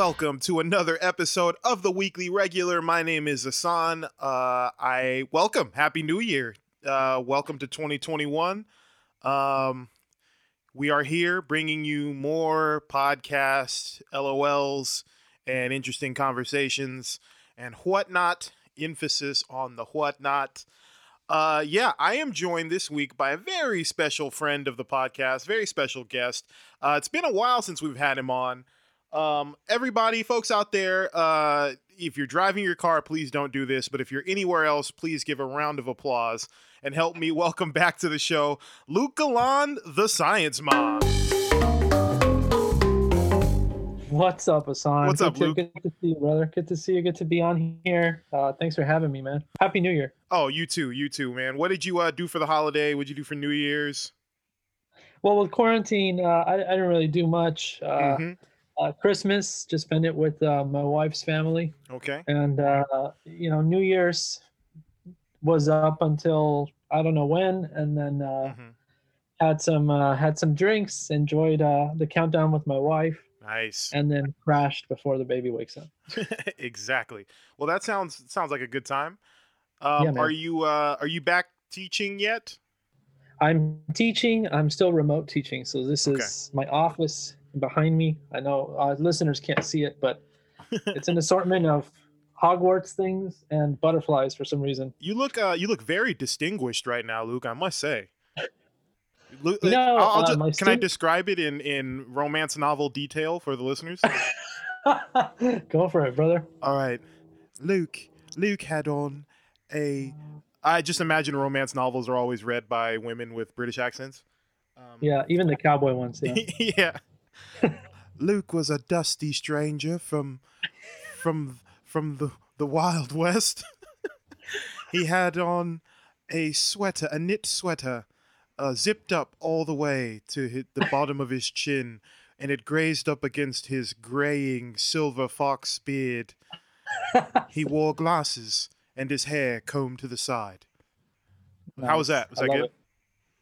welcome to another episode of the Weekly Regular. My name is Ahsohn. Uh, I welcome, Happy New Year. Uh, welcome to 2021. Um, we are here bringing you more podcasts, LOLs, and interesting conversations and whatnot. Emphasis on the whatnot. Uh, yeah, I am joined this week by a very special friend of the podcast, very special guest. Uh, it's been a while since we've had him on. Um, everybody, folks out there, uh, if you're driving your car, please don't do this. But if you're anywhere else, please give a round of applause and help me welcome back to the show Luke Galan, the Science Man. What's up, Ahsohn? What's good up, to, Luke? Good to see you, brother. Good to see you. Good to be on here. Uh, thanks for having me, man. Happy New Year. Oh, you too, you too, man. What did you uh, do for the holiday? What did you do for New Year's? Well, with quarantine, uh, I, I didn't really do much. Uh, Mhm. Uh, Christmas, just spend it with uh, my wife's family, Okay. and uh, you know, New Year's was up until I don't know when, and then uh, Mhm. had some uh, had some drinks, enjoyed uh, the countdown with my wife, Nice. and then crashed before the baby wakes up. exactly. Well, that sounds sounds like a good time. Um, Yeah, are you uh, are you back teaching yet? I'm teaching. I'm still remote teaching. So this Okay. is my office behind me. I know uh, listeners can't see it, but it's an assortment of Hogwarts things and butterflies for some reason. You look uh, you look very distinguished right now, Luke. I must say. Luke, You know, uh, ju- my can I describe it in in romance novel detail for the listeners? Go for it, brother. All right, Luke. Luke had on a. I just imagine romance novels are always read by women with British accents. Um, Yeah, even the cowboy ones. Yeah. yeah. Luke was a dusty stranger from from from the the Wild West. he had on a sweater, a knit sweater, uh, zipped up all the way to the bottom of his chin, and it grazed up against his graying silver fox beard. He wore glasses, and his hair combed to the side. How was that? Was I that good? it.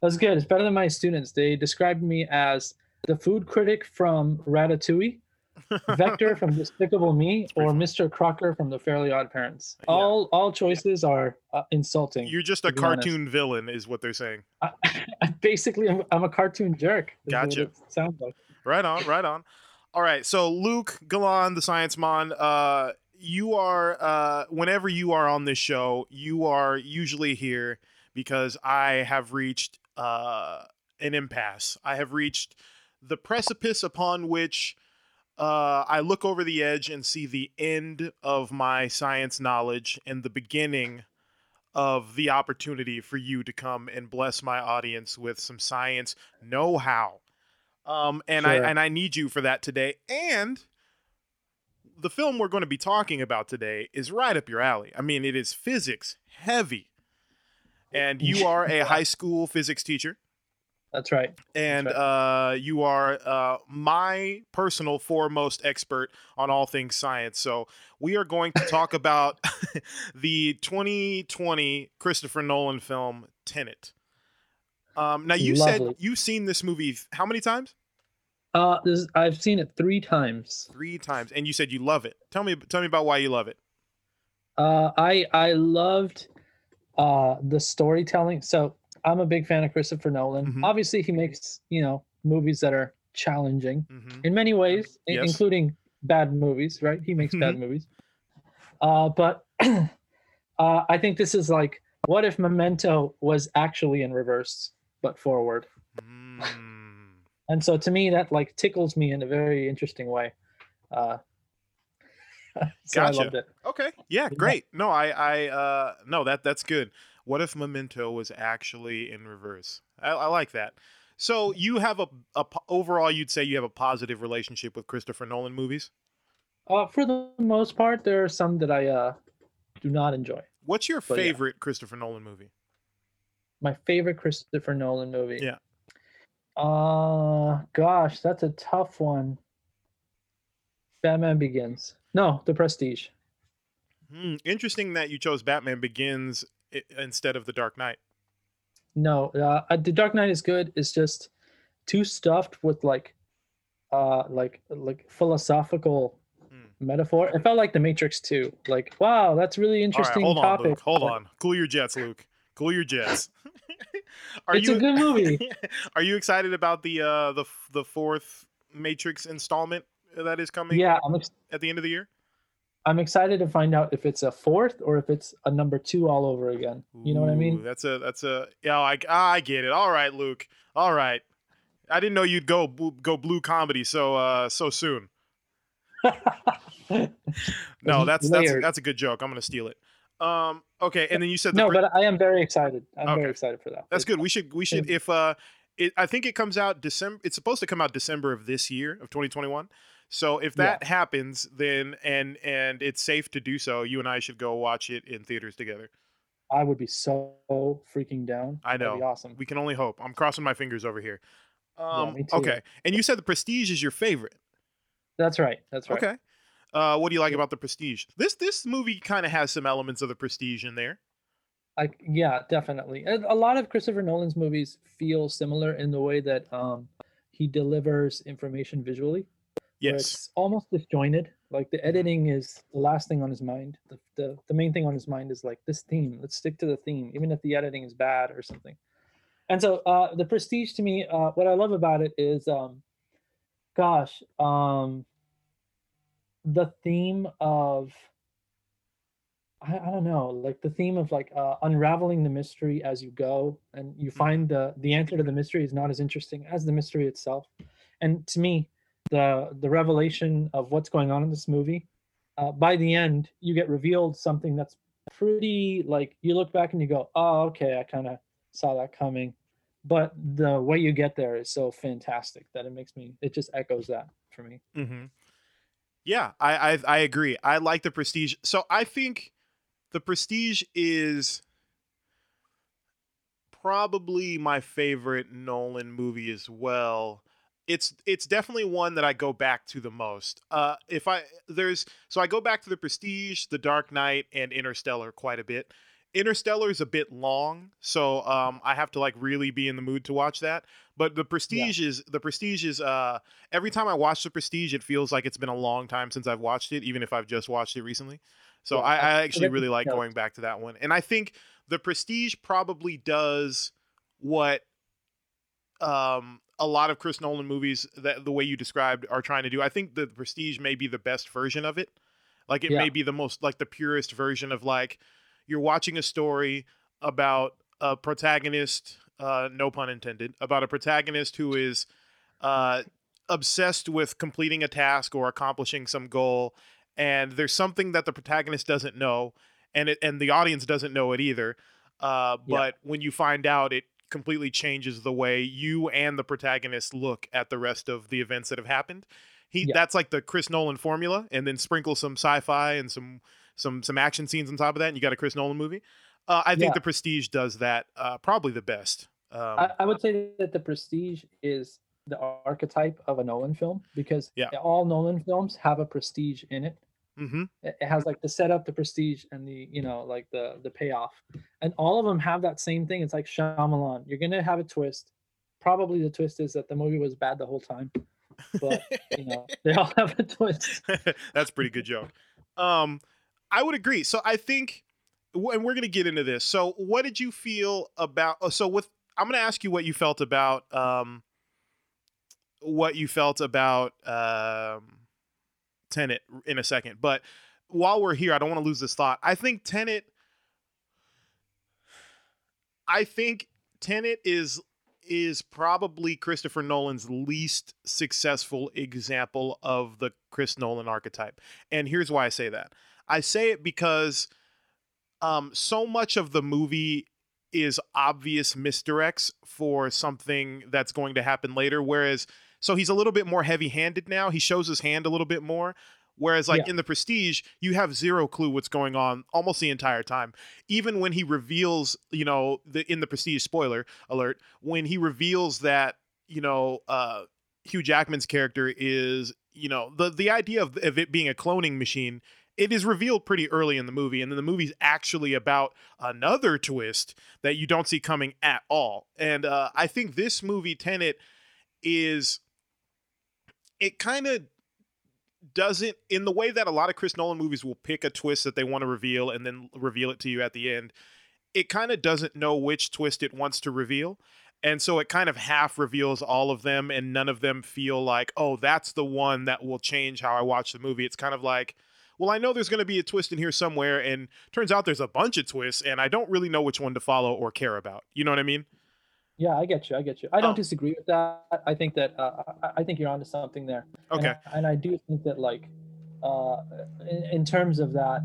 That was good. It's better than my students. They described me as the food critic from Ratatouille, Vector from Despicable Me, or Mr. Crocker from The Fairly Odd Parents. Yeah. All all choices are uh, insulting. You're just a to be honest. cartoon villain, is what they're saying. I, I basically I'm, I'm a cartoon jerk. Gotcha. sounds like. Right on, right on. All right, so Luke Galan, the Science Man, uh, you are uh, whenever you are on this show, you are usually here because I have reached uh, an impasse. I have reached the precipice upon which uh, I look over the edge and see the end of my science knowledge and the beginning of the opportunity for you to come and bless my audience with some science know-how. Um, and I and I need you for that today. And the film we're going to be talking about today is right up your alley. I mean, it is physics heavy, and you are a high school physics teacher That's right. and right. uh, you are uh, my personal foremost expert on all things science. So we are going to talk about the 2020 Christopher Nolan film Tenet. Um, now you said you've seen this movie how many times? Uh, this, I've seen it three times. Three times, and you said you love it. Tell me, tell me about why you love it. Uh, I I loved uh, the storytelling. So I'm a big fan of Christopher Nolan. Mhm. Obviously, he makes you know movies that are challenging hmm in many ways, Yes. including bad movies. Right? He makes bad Mhm. movies. Uh, but uh, I think this is like, what if Memento was actually in reverse but forward? Mm. And so to me, that like tickles me in a very interesting way. Uh, so Gotcha. I loved it. Okay. Yeah, Yeah. great. No, I, I, uh, no, that that's good. What if Memento was actually in reverse? I, I like that. So you have a, a overall, you'd say you have a positive relationship with Christopher Nolan movies. Uh, for the most part, there are some that I uh, do not enjoy. What's your But yeah. favorite Christopher Nolan movie? My favorite Christopher Nolan movie. Yeah. Uh, gosh, that's a tough one. Batman Begins. No, The Prestige. Hmm, interesting that you chose Batman Begins instead of The Dark Knight. No, uh, The Dark Knight is good. It's just too stuffed with like, uh, like like philosophical metaphor. It felt like the Matrix too. Like, wow, that's really All right, interesting hold on. Luke. Hold on. Cool your jets, Luke. Cool your jets. are It's you a good movie. are you excited about the uh the the fourth Matrix installment that is coming Yeah, I'm ex- at the end of the year? I'm excited to find out if it's a fourth or if it's a number two all over again. You know what I Ooh, mean? That's a that's a yeah. I I get it. All right, Luke. All right. I didn't know you'd go go blue comedy so uh so soon. No, that's that's a, that's a good joke. I'm gonna steal it. Um. Okay, and then you said the no, pre- but I am very excited. I'm Okay. very excited for that. That's good. We should we should if uh it I think it comes out December it's supposed to come out December of this year of 2021. So if Yeah. that happens then and and it's safe to do so, you and I should go watch it in theaters together. I would be so freaking down. I That'd be know. awesome. We can only hope. I'm crossing my fingers over here. Um too. okay. And you said the Prestige is your favorite. That's right. That's right. Okay. Uh what do you like Yeah. about the Prestige? This this movie kind of has some elements of the Prestige in there. I yeah, definitely. A, a lot of Christopher Nolan's movies feel similar in the way that um he delivers information visually. Yes. It's almost disjointed. Like the editing is the last thing on his mind. The, the the main thing on his mind is like this theme. Let's stick to the theme, even if the editing is bad or something. And so uh the prestige to me, uh what I love about it is um gosh, um the theme of I, I don't know, like the theme of like uh, unraveling the mystery as you go, and you find the the answer to the mystery is not as interesting as the mystery itself. And to me, the the revelation of what's going on in this movie, uh, by the end, you get revealed something that's pretty like you look back and you go, oh, okay, I kind of saw that coming. But the way you get there is so fantastic that it makes me it just echoes that for me. Mm-hmm. Yeah, I, I I agree. I like the Prestige. So I think the Prestige is probably my favorite Nolan movie as well. It's it's definitely one that I go back to the most. Uh, if I there's so I go back to the Prestige, The Dark Knight, and Interstellar quite a bit. Interstellar is a bit long, so um, I have to like really be in the mood to watch that. But the Prestige is the Prestige is uh, every time I watch the Prestige, it feels like it's been a long time since I've watched it, even if I've just watched it recently. So Yeah, I I actually really like going back to that one, and I think the Prestige probably does what um, a lot of Chris Nolan movies that the way you described are trying to do. I think the Prestige may be the best version of it. Like it Yeah. may be the most like the purest version of like you're watching a story about a protagonist, uh, no pun intended, about a protagonist who is uh, obsessed with completing a task or accomplishing some goal, and there's something that the protagonist doesn't know, and it and the audience doesn't know it either. Uh, Yeah. but when you find out, it completely changes the way you and the protagonist look at the rest of the events that have happened. He Yeah. that's like the Chris Nolan formula, and then sprinkle some sci-fi and some some some action scenes on top of that, and you got a Chris Nolan movie. Uh, I think Yeah. The Prestige does that uh, probably the best. Um, I, I would say that the prestige is the archetype of a Nolan film because Yeah. all Nolan films have a prestige in it. Mhm. It it has like the setup, the prestige, and the you know like the the payoff, and all of them have that same thing. It's like Shyamalan. You're gonna have a twist. Probably the twist is that the movie was bad the whole time, but you know they all have a twist. That's a pretty good joke. Um, I would agree. So I think, and we're gonna get into this. So what did you feel about? oh, So with, I'm gonna ask you what you felt about, um, what you felt about um, Tenet in a second. But while we're here, I don't want to lose this thought. I think Tenet. I think Tenet is is probably Christopher Nolan's least successful example of the Chris Nolan archetype. And here's why I say that. I say it because um, so much of the movie is obvious misdirects for something that's going to happen later. Whereas, so he's a little bit more heavy handed now. He shows his hand a little bit more. Whereas, like Yeah. in the Prestige, you have zero clue what's going on almost the entire time. Even when he reveals, you know, the in the Prestige spoiler alert, when he reveals that, you know, uh, Hugh Jackman's character is, you know, the the idea of, of it being a cloning machine. It is revealed pretty early in the movie, and then the movie's actually about another twist that you don't see coming at all. And uh, I think this movie, Tenet, is it kind of doesn't in the way that a lot of Chris Nolan movies will pick a twist that they want to reveal and then reveal it to you at the end. It kind of doesn't know which twist it wants to reveal. And so it kind of half reveals all of them and none of them feel like, "Oh, that's the one that will change how I watch the movie." It's kind of like, "Well, I know there's going to be a twist in here somewhere and turns out there's a bunch of twists and I don't really know which one to follow or care about." You know what I mean? Yeah, I get you. I get you. I don't Um, disagree with that. I think that uh, I- think you're onto something there. Okay. I- And I, do think that like, uh, in, in terms of that,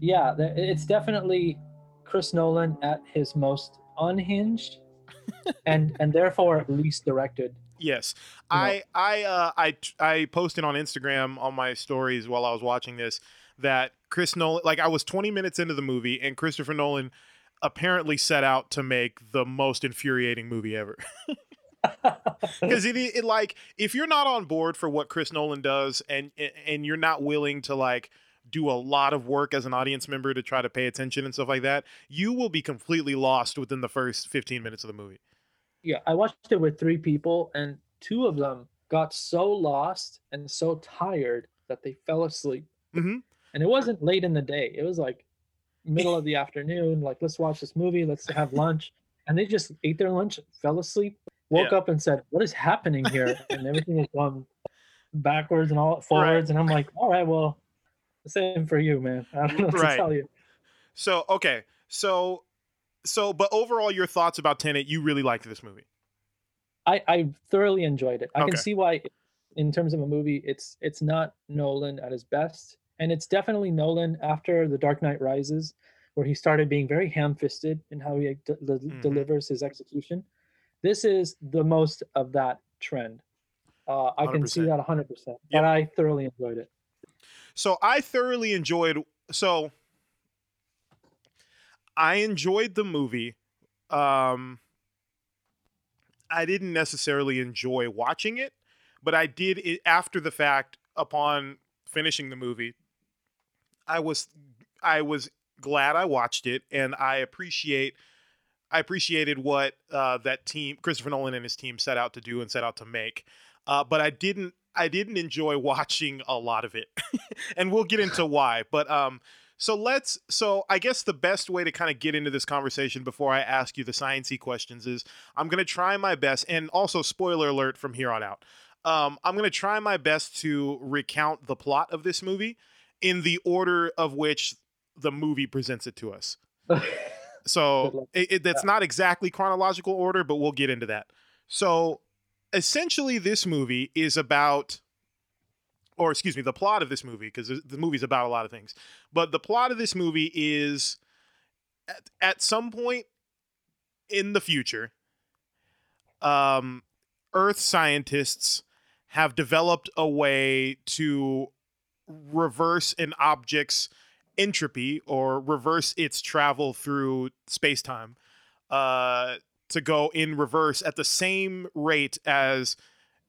yeah, it's definitely Chris Nolan at his most unhinged, and and therefore least directed. Yes, You know- I I uh, I I posted on Instagram on my stories while I was watching this that Chris Nolan, like I was 20 minutes into the movie, and Christopher Nolan apparently set out to make the most infuriating movie ever. Because it, it like if you're not on board for what Chris Nolan does, and and you're not willing to like do a lot of work as an audience member to try to pay attention and stuff like that, you will be completely lost within the first 15 minutes of the movie. yeah, I watched it with three people, and two of them got so lost and so tired that they fell asleep. Mhm. And it wasn't late in the day; it was like middle of the afternoon. Like, let's watch this movie. Let's have lunch. And they just ate their lunch, fell asleep, woke Yeah. up, and said, "What is happening here?" And everything was going backwards and all forwards. And I'm like, "All right, well, same for you, man. I don't know what Right. to tell you." So okay, so so but overall, your thoughts about Tenet? You really liked this movie. I, I thoroughly enjoyed it. I Okay. can see why, in terms of a movie, it's it's not Nolan at his best, and it's definitely Nolan after The Dark Knight Rises, where he started being very ham-fisted in how he de- de- Mhm. delivers his execution. This is the most of that trend. Uh, I can see that 100%. But Yep. I thoroughly enjoyed it. So I thoroughly enjoyed. So I enjoyed the movie. Um, I didn't necessarily enjoy watching it, but I did it after the fact. Upon finishing the movie, I was I was glad I watched it, and I appreciate I appreciated what uh, that team Christopher Nolan and his team set out to do and set out to make. Uh, but I didn't I didn't enjoy watching a lot of it, and we'll get into why. But um, so let's so I guess the best way to kind of get into this conversation before I ask you the sciencey questions is I'm gonna try my best, and also spoiler alert from here on out. Um, I'm gonna try my best to recount the plot of this movie in the order of which the movie presents it to us. So it, it, that's not exactly chronological order, but we'll get into that. So essentially, this movie is about, or excuse me, the plot of this movie, because the movie's about a lot of things, but the plot of this movie is at, at some point in the future, um, Earth scientists have developed a way to reverse an object's entropy or reverse its travel through space time uh, to go in reverse at the same rate as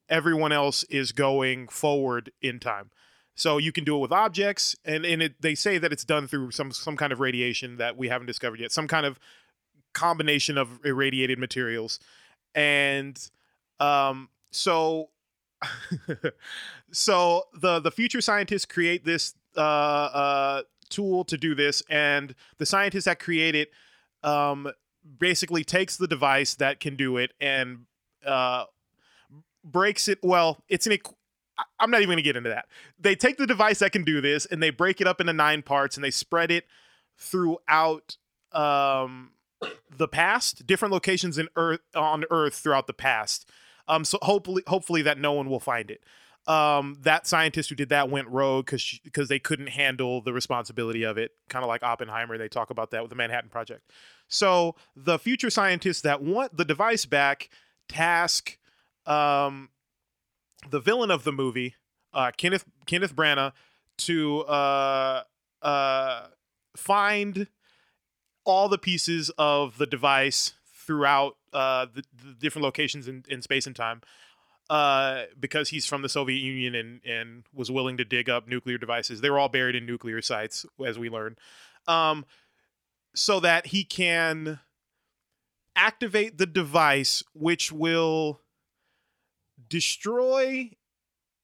everyone else is going forward in time. So you can do it with objects, and, and it, they say that it's done through some some kind of radiation that we haven't discovered yet, some kind of combination of irradiated materials, and um, so so the the future scientists create this uh, uh, tool to do this, and the scientist that create it um, basically takes the device that can do it and uh, breaks it. Well, it's an. equ- I'm not even going to get into that. They take the device that can do this and they break it up into nine parts and they spread it throughout um, the past, different locations in Earth on Earth throughout the past. Um, so hopefully, hopefully that no one will find it. Um, that scientist who did that went rogue because because they couldn't handle the responsibility of it. Kind of like Oppenheimer, they talk about that with the Manhattan Project. So the future scientists that want the device back task um, the villain of the movie, uh, Kenneth Kenneth Branagh, to uh, uh, find all the pieces of the device throughout uh, the, the different locations in, in space and time. Uh, because he's from the Soviet Union and, and was willing to dig up nuclear devices. They were all buried in nuclear sites, as we learn. Um, so that he can activate the device, which will destroy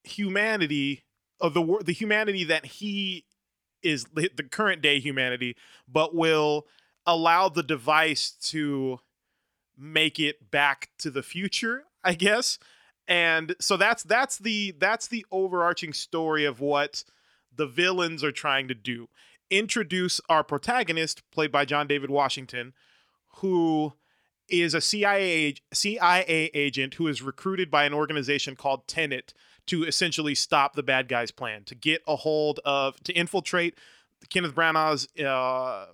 humanity of the the humanity that he is the current day humanity, but will allow the device to make it back to the future, I guess. And so that's that's the that's the overarching story of what the villains are trying to do. Introduce our protagonist, played by John David Washington, who is a CIA CIA agent who is recruited by an organization called Tenet to essentially stop the bad guys' plan, to get a hold of, to infiltrate Kenneth Branagh's uh,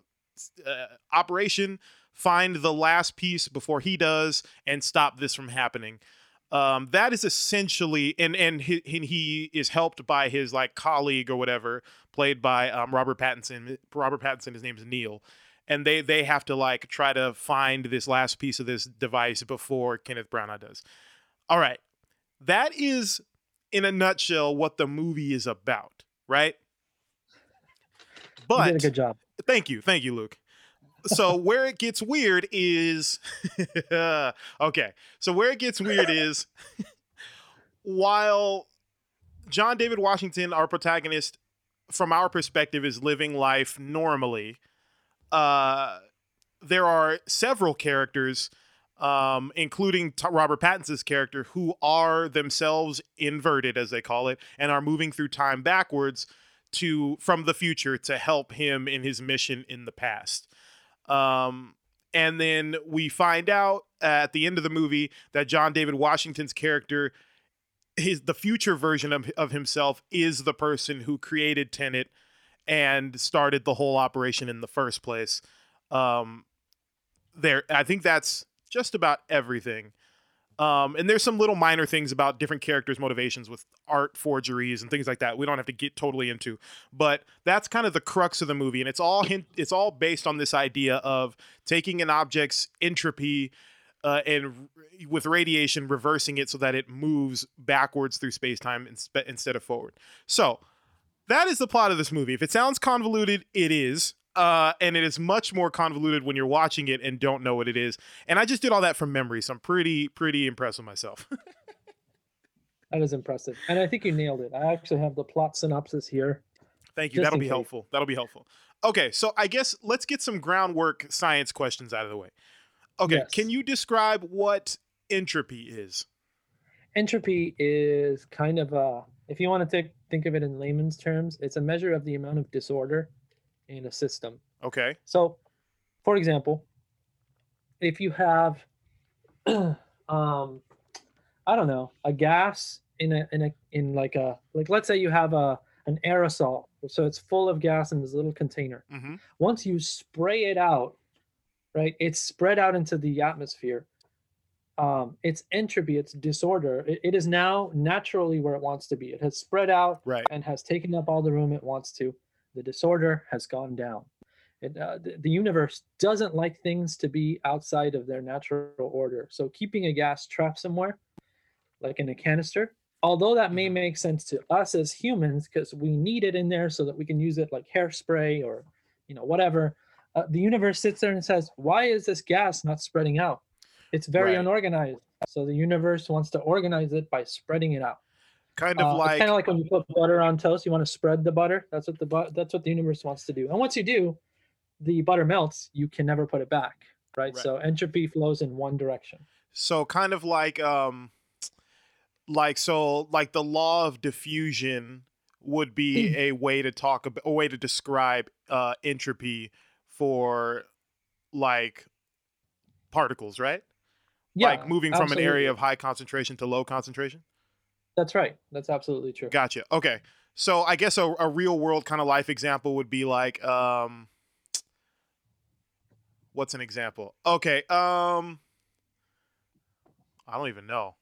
uh, operation, find the last piece before he does, and stop this from happening. Um, that is essentially, and and he, he is helped by his like colleague or whatever, played by um, Robert Pattinson. Robert Pattinson, his name is Neil, and they they have to like try to find this last piece of this device before Kenneth Branagh does. All right, that is in a nutshell what the movie is about, right? But you did a good job. Thank you, thank you, Luke. So where it gets weird is okay. So where it gets weird is while John David Washington, our protagonist, from our perspective, is living life normally. Uh, there are several characters um, including t- Robert Pattinson's character, who are themselves inverted, as they call it, and are moving through time backwards to from the future to help him in his mission in the past. Um, and then we find out at the end of the movie that John David Washington's character, his the future version of, of himself, is the person who created Tenet and started the whole operation in the first place. Um, there, I think that's just about everything. Um, and there's some little minor things about different characters' motivations with art forgeries and things like that. We don't have to get totally into, but that's kind of the crux of the movie, and it's all hint, it's all based on this idea of taking an object's entropy uh, and with radiation reversing it so that it moves backwards through space time instead of forward. So that is the plot of this movie. If it sounds convoluted, it is. Uh, and it is much more convoluted when you're watching it and don't know what it is. And I just did all that from memory, so I'm pretty pretty impressed with myself. that is impressive, and I think you nailed it. I actually have the plot synopsis here. Thank you. That'll be case. helpful. That'll be helpful. Okay, so I guess let's get some groundwork science questions out of the way. Okay, yes. can you describe what entropy is? Entropy is kind of a, if you want to take, think of it in layman's terms, it's a measure of the amount of disorder in a system. Okay. So, for example, if you have, um, I don't know, a gas in a in a in like a like let's say you have a an aerosol, so it's full of gas in this little container. Mm-hmm. Once you spray it out, right, it's spread out into the atmosphere. Um, its entropy, its disorder, it, it is now naturally where it wants to be. It has spread out right. and has taken up all the room it wants to the disorder has gone down. It, uh, the, the, universe doesn't like things to be outside of their natural order. So keeping a gas trapped somewhere, like in a canister, although that may mm-hmm. make sense to us as humans because we need it in there so that we can use it like hairspray or you know whatever, uh, the universe sits there and says, "Why is this gas not spreading out? It's very right. unorganized." So the universe wants to organize it by spreading it out. Kind of uh, like kind of like when you put butter on toast, you want to spread the butter. That's what the bu- that's what the universe wants to do. And once you do, the butter melts. You can never put it back, right? right. So entropy flows in one direction. So kind of like um, like so like the law of diffusion would be a way to talk about a way to describe uh, entropy for like particles, right? Yeah, like moving from absolutely. an area of high concentration to low concentration. That's right. That's absolutely true. Gotcha. Okay. So I guess a, a real world kind of life example would be like um what's an example? Okay. Um I don't even know.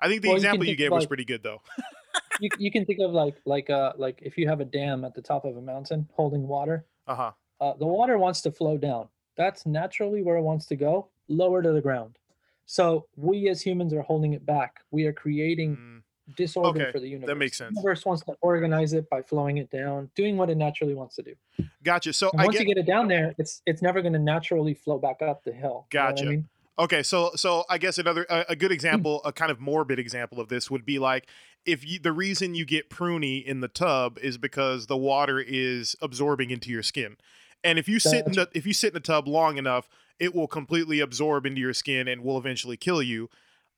I think the well, example you, you gave like, was pretty good though. you, you can think of like like uh like if you have a dam at the top of a mountain holding water. Uh-huh. Uh, the water wants to flow down. That's naturally where it wants to go, lower to the ground. So we as humans are holding it back. We are creating mm disorder okay, for the universe. That makes sense. The universe wants to organize it by flowing it down, doing what it naturally wants to do. Gotcha. So once get, you get it down there, it's it's never going to naturally flow back up the hill. Gotcha. You know I mean? Okay, so so I guess another a, a good hmm. example, a kind of morbid example of this would be like if you the reason you get pruny in the tub is because the water is absorbing into your skin. And if you sit in the if you sit in the tub long enough, it will completely absorb into your skin and will eventually kill you.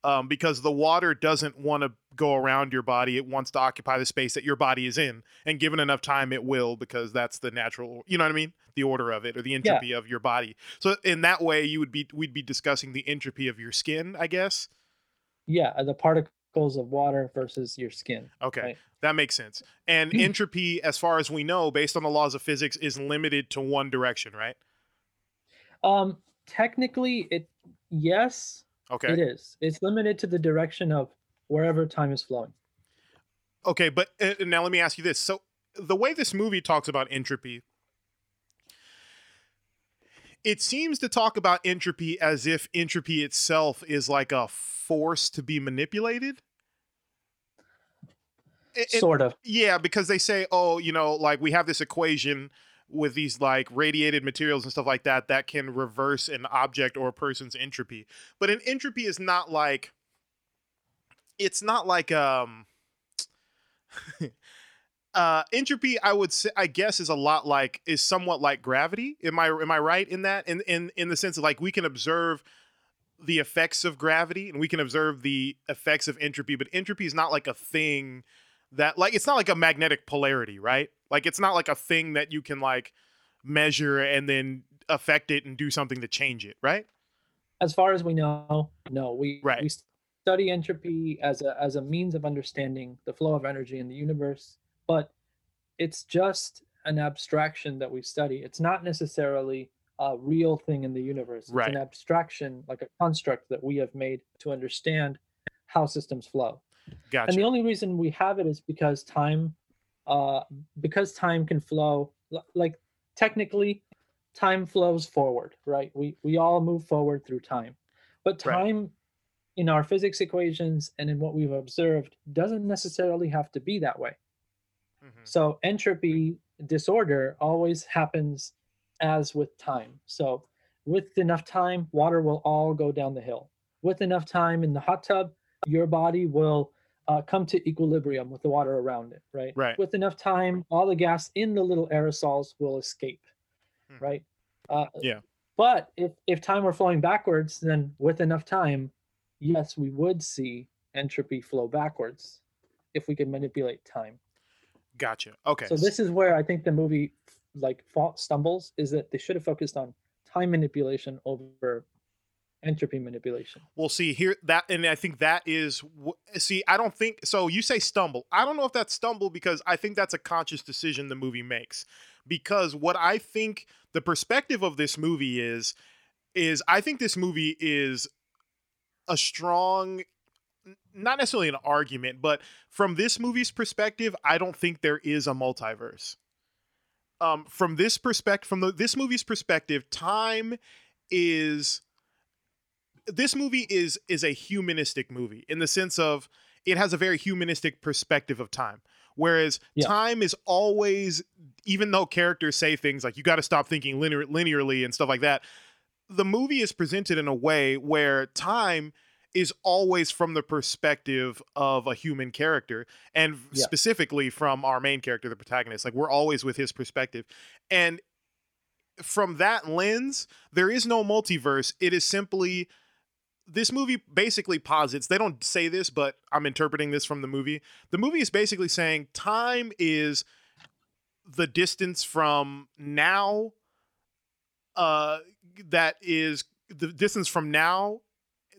Um, because the water doesn't want to go around your body; it wants to occupy the space that your body is in. And given enough time, it will because that's the natural. You know what I mean? The order of it or the entropy yeah. of your body. So in that way, you would be we'd be discussing the entropy of your skin, I guess. Yeah, the particles of water versus your skin. Okay. Right? That makes sense. And entropy, as far as we know, based on the laws of physics, is limited to one direction, right? Um, technically, it yes, Okay. It is. It's limited to the direction of wherever time is flowing. Okay, but uh, now let me ask you this. So the way this movie talks about entropy, it seems to talk about entropy as if entropy itself is like a force to be manipulated. sort of. Yeah, because they say, oh, you know, like we have this equation with these like radiated materials and stuff like that that can reverse an object or a person's entropy. But an entropy is not like it's not like um uh entropy I would say I guess is a lot like is somewhat like gravity. Am I am I right in that? In in in the sense of like we can observe the effects of gravity and we can observe the effects of entropy, but entropy is not like a thing that like it's not like a magnetic polarity, right? Like it's not like a thing that you can like measure and then affect it and do something to change it, right? As far as we know, no. We right. we study entropy as a as a means of understanding the flow of energy in the universe, but it's just an abstraction that we study. It's not necessarily a real thing in the universe. It's right. an abstraction, like a construct that we have made to understand how systems flow. Gotcha. And the only reason we have it is because time uh, because time can flow like technically time flows forward right? We we all move forward through time. But time right. in our physics equations and in what we've observed doesn't necessarily have to be that way. Mm-hmm. so entropy disorder always happens as with time. So with enough time water will all go down the hill. With enough time in the hot tub your body will uh, come to equilibrium with the water around it, right? Right. With enough time, all the gas in the little aerosols will escape, hmm. right? Uh, yeah. But if if time were flowing backwards, then with enough time, yes, we would see entropy flow backwards if we could manipulate time. Gotcha. Okay. So this is where I think the movie like stumbles is that they should have focused on time manipulation over entropy manipulation. Well, see here that, and I think that is see. I don't think so. You say stumble. I don't know if that's stumble because I think that's a conscious decision the movie makes. Because what I think the perspective of this movie is, is I think this movie is a strong not necessarily an argument, but from this movie's perspective, I don't think there is a multiverse. Um, from this perspective, from the, this movie's perspective, time is this movie is is a humanistic movie in the sense of it has a very humanistic perspective of time. Whereas yeah. time is always, even though characters say things like you got to stop thinking linear, linearly and stuff like that, the movie is presented in a way where time is always from the perspective of a human character and yeah. specifically from our main character the protagonist like we're always with his perspective and from that lens there is no multiverse it is simply this movie basically posits they don't say this but i'm interpreting this from the movie. The movie is basically saying time is the distance from now uh that is the distance from now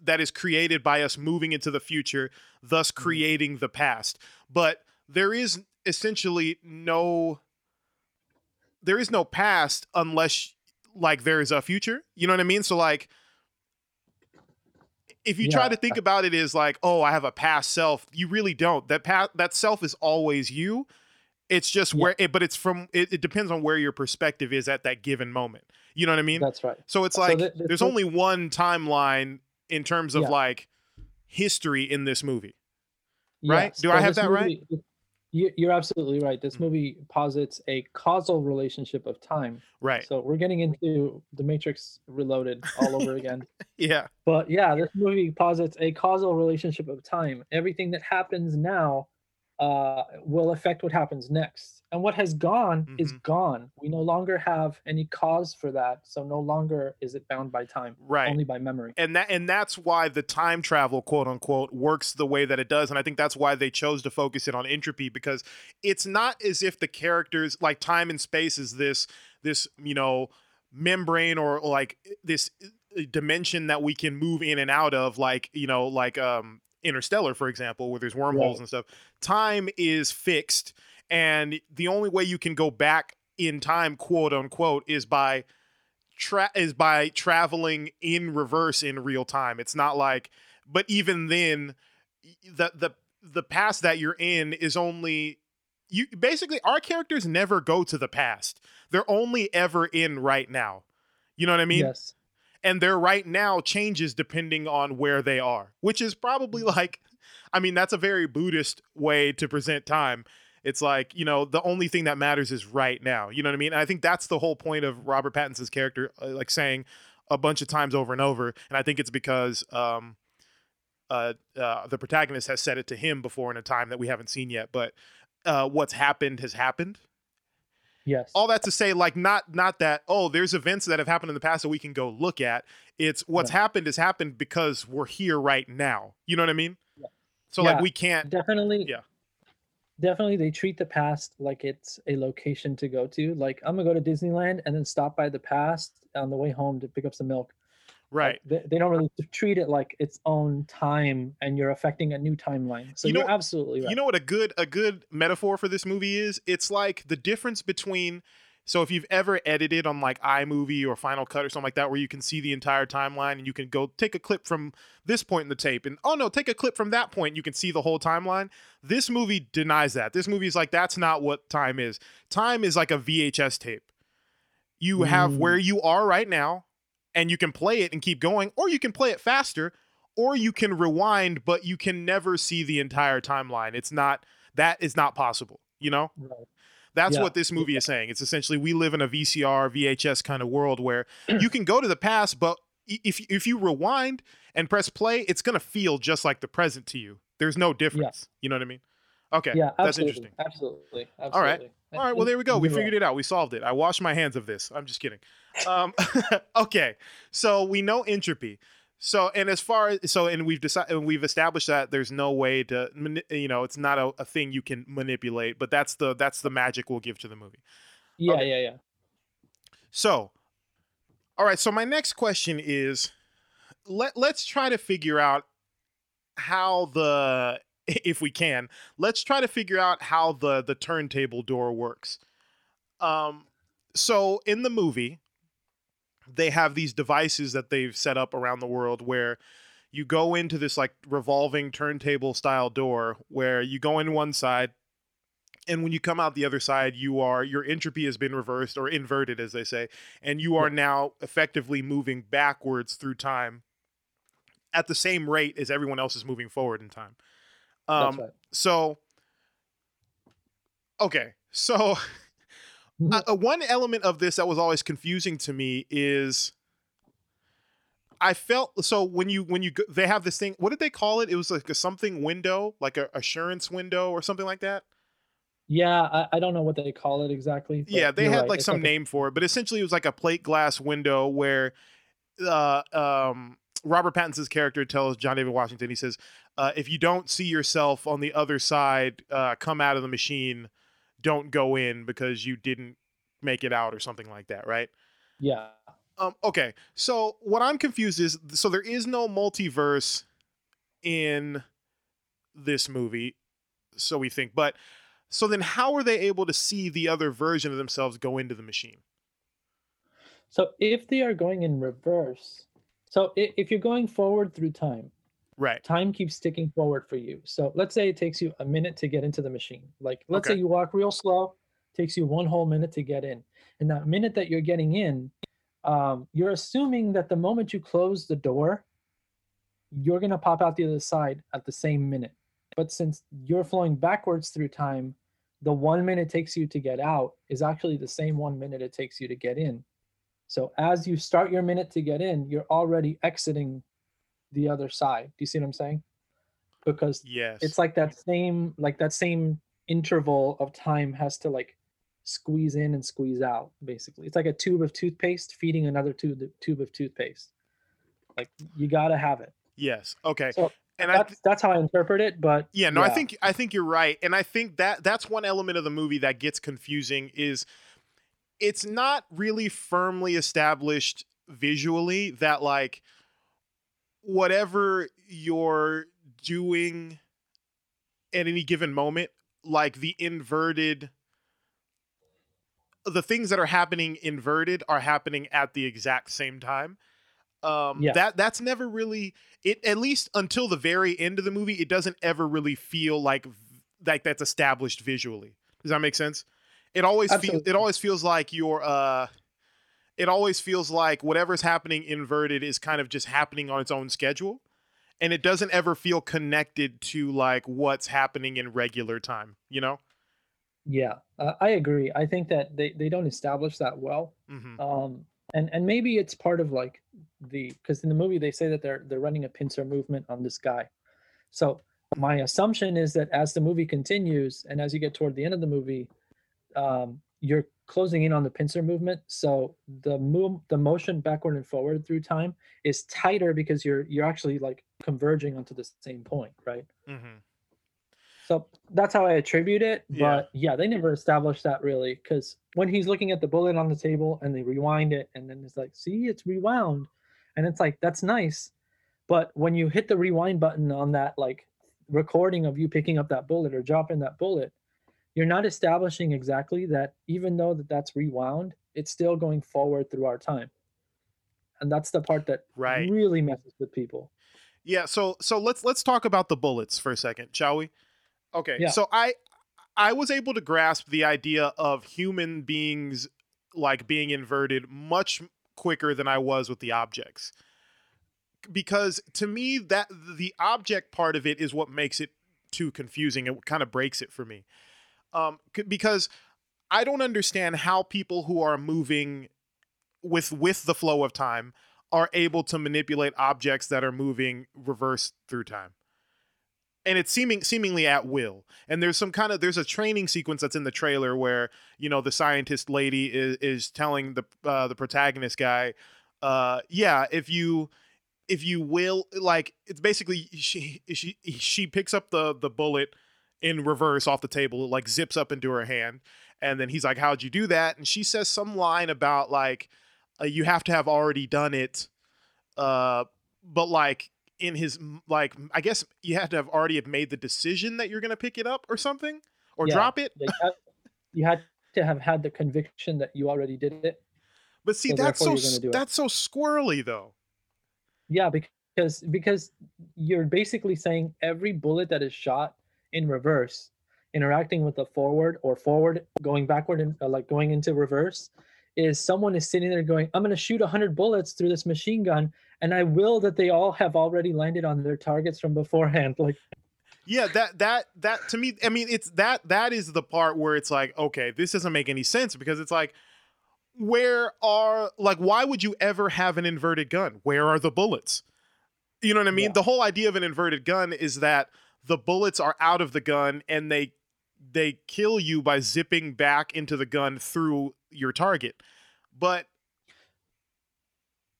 that is created by us moving into the future thus mm-hmm. creating the past. But there is essentially no there is no past unless like there is a future. You know what i mean? So like if you yeah. try to think about it as like, oh, I have a past self, you really don't. That past that self is always you. It's just yeah. where it, but it's from it, it, depends on where your perspective is at that given moment. You know what I mean? That's right. So it's like so the, the, there's the, only one timeline in terms of yeah. like history in this movie. Right? Yes. Do I have that movie, right? You're absolutely right. This mm. movie posits a causal relationship of time. Right. So we're getting into the Matrix Reloaded all over again. yeah. But yeah, this movie posits a causal relationship of time. Everything that happens now uh, will affect what happens next. And what has gone is Mhm. gone. We no longer have any cause for that. So no longer is it bound by time, Right. only by memory. and that and that's why the time travel quote unquote works the way that it does and i think that's why they chose to focus it on entropy because it's not as if the characters like time and space is this this you know membrane or like this uh, dimension that we can move in and out of like you know like um interstellar for example where there's wormholes Right. and stuff time is fixed and the only way you can go back in time quote unquote is by tra- is by traveling in reverse in real time. It's not like, but even then, the the the past that you're in is only you. Basically, our characters never go to the past. They're only ever in right now. You know what I mean? yes. and their right now changes depending on where they are, which is probably like, I mean, that's a very Buddhist way to present time. It's like, you know, the only thing that matters is right now. You know what I mean? And I think that's the whole point of Robert Pattinson's character, uh, like saying a bunch of times over and over. And I think it's because um, uh, uh, the protagonist has said it to him before in a time that we haven't seen yet. But uh, what's happened has happened Yes. all that to say like not not that oh there's events that have happened in the past that we can go look at it's what's Yeah. happened has happened because we're here right now you know what i mean Yeah. so like we can't definitely Yeah. definitely they treat the past like it's a location to go to. Like i'm gonna go to disneyland and then stop by the past on the way home to pick up some milk. Right. Like, they, they don't really treat it like its own time and you're affecting a new timeline. So You you know- are absolutely right. you know what a good a good metaphor for this movie is? It's like the difference between so if you've ever edited on like iMovie or Final Cut or something like that where you can see the entire timeline and you can go take a clip from this point in the tape and oh no take a clip from that point you can see the whole timeline this movie denies that. This movie is like that's not what time is. Time is like a VHS tape. You have Mm. where you are right now and you can play it and keep going or you can play it faster or you can rewind but you can never see the entire timeline. It's not that is not possible you know? Right. That's Yeah. what this movie is saying. It's essentially we live in a vcr vhs kind of world where you can go to the past but if if you rewind and press play it's going to feel just like the present to you. There's no difference. You know what i mean? Okay. Yeah that's interesting. Absolutely. Absolutely All right. all right. Well there we go. We figured it out. We solved it. I washed my hands of this. I'm just kidding. Um okay. So we know entropy so and as far as so and we've decided and we've established that there's no way to you know it's not a, a thing you can manipulate but that's the that's the magic we'll give to the movie. Yeah Okay. yeah yeah. So all right so my next question is let let's try to figure out how the if we can let's try to figure out how the the turntable door works. Um so in the movie they have these devices that they've set up around the world where you go into this like revolving turntable style door where you go in one side and when you come out the other side you are your entropy has been reversed or inverted as they say and you are now effectively moving backwards through time at the same rate as everyone else is moving forward in time um right. so okay so uh, uh, one element of this that was always confusing to me is I felt so when you when you go, they have this thing. What did they call it? It was like a something window, like a assurance window or something like that. yeah I, I don't know what they call it exactly yeah, they had right. like It's some a- name for it, but essentially it was like a plate glass window where uh, um, Robert Pattinson's character tells John David Washington, he says, uh, "If you don't see yourself on the other side, uh, come out of the machine. Don't go in because you didn't make it out or something like that, right?" yeah Um, okay, so what I'm confused is so there is no multiverse in this movie, so we think. But so then, how are they able to see the other version of themselves go into the machine? so if they are going in reverse so if you're going forward through time Right. time keeps ticking forward for you. So let's say it takes you a minute to get into the machine. Like let's say you walk real slow, takes you one whole minute to get in. And that minute that you're getting in, um, you're assuming that the moment you close the door, you're gonna pop out the other side at the same minute. But since you're flowing backwards through time, the one minute takes you to get out is actually the same one minute it takes you to get in. So as you start your minute to get in, you're already exiting the other side. Do you see what I'm saying? because Yes. it's like that same like that same interval of time has to like squeeze in and squeeze out basically it's like a tube of toothpaste feeding another tube tube of toothpaste like you gotta have it yes. Okay. so and I that's that's how i interpret it but Yeah, no, I think I think you're right, and I think that that's one element of the movie that gets confusing is it's not really firmly established visually that like whatever you're doing at any given moment, like the inverted the things that are happening inverted are happening at the exact same time. Um Yeah. that that's never really it at least until the very end of the movie it doesn't ever really feel like like that's established visually does that make sense it always feels it always feels like you're uh it always feels like whatever's happening inverted is kind of just happening on its own schedule and it doesn't ever feel connected to like what's happening in regular time you know? Yeah uh, i agree. I think that they, they don't establish that well hmm um and and maybe it's part of like the because in the movie they say that they're they're running a pincer movement on this guy. So my assumption is that as the movie continues and as you get toward the end of the movie um you're closing in on the pincer movement so the move the motion backward and forward through time is tighter because you're you're actually like converging onto the same point right hmm so that's how I attribute it. Yeah. But yeah, they never established that really. Because when he's looking at the bullet on the table and they rewind it, and then it's like, see, it's rewound. And it's like, that's nice. But when you hit the rewind button on that like recording of you picking up that bullet or dropping that bullet, you're not establishing exactly that even though that that's rewound, it's still going forward through our time. And that's the part that right really messes with people. Yeah, so so let's let's talk about the bullets for a second, shall we? Okay. Yeah. So I I was able to grasp the idea of human beings like being inverted much quicker than I was with the objects. Because to me that the object part of it is what makes it too confusing. It kind of breaks it for me. Um c- because I don't understand how people who are moving with with the flow of time are able to manipulate objects that are moving reverse through time. And it's seeming seemingly at will. And there's some kind of there's a training sequence that's in the trailer where you know the scientist lady is is telling the uh, the protagonist guy uh yeah if you if you will like it's basically she she she picks up the the bullet in reverse off the table it like zips up into her hand and then he's like how'd you do that and she says some line about like uh, you have to have already done it uh but like in his like i guess you had to have already have made the decision that you're gonna pick it up or something or Yeah. drop it you, had, you had to have had the conviction that you already did it. but see So that's so therefore you're gonna s- do it. that's so squirrely though Yeah, because because you're basically saying every bullet that is shot in reverse, interacting with the forward or forward going backward and uh, like going into reverse, is someone is sitting there going, "I'm going to shoot hundred bullets through this machine gun, and I will that they all have already landed on their targets from beforehand." Like, yeah that that that to me i mean it's that that is the part where it's like okay this doesn't make any sense because it's like where are like why would you ever have an inverted gun where are the bullets you know what i mean Yeah. the whole idea of an inverted gun is that the bullets are out of the gun and they they kill you by zipping back into the gun through your target. But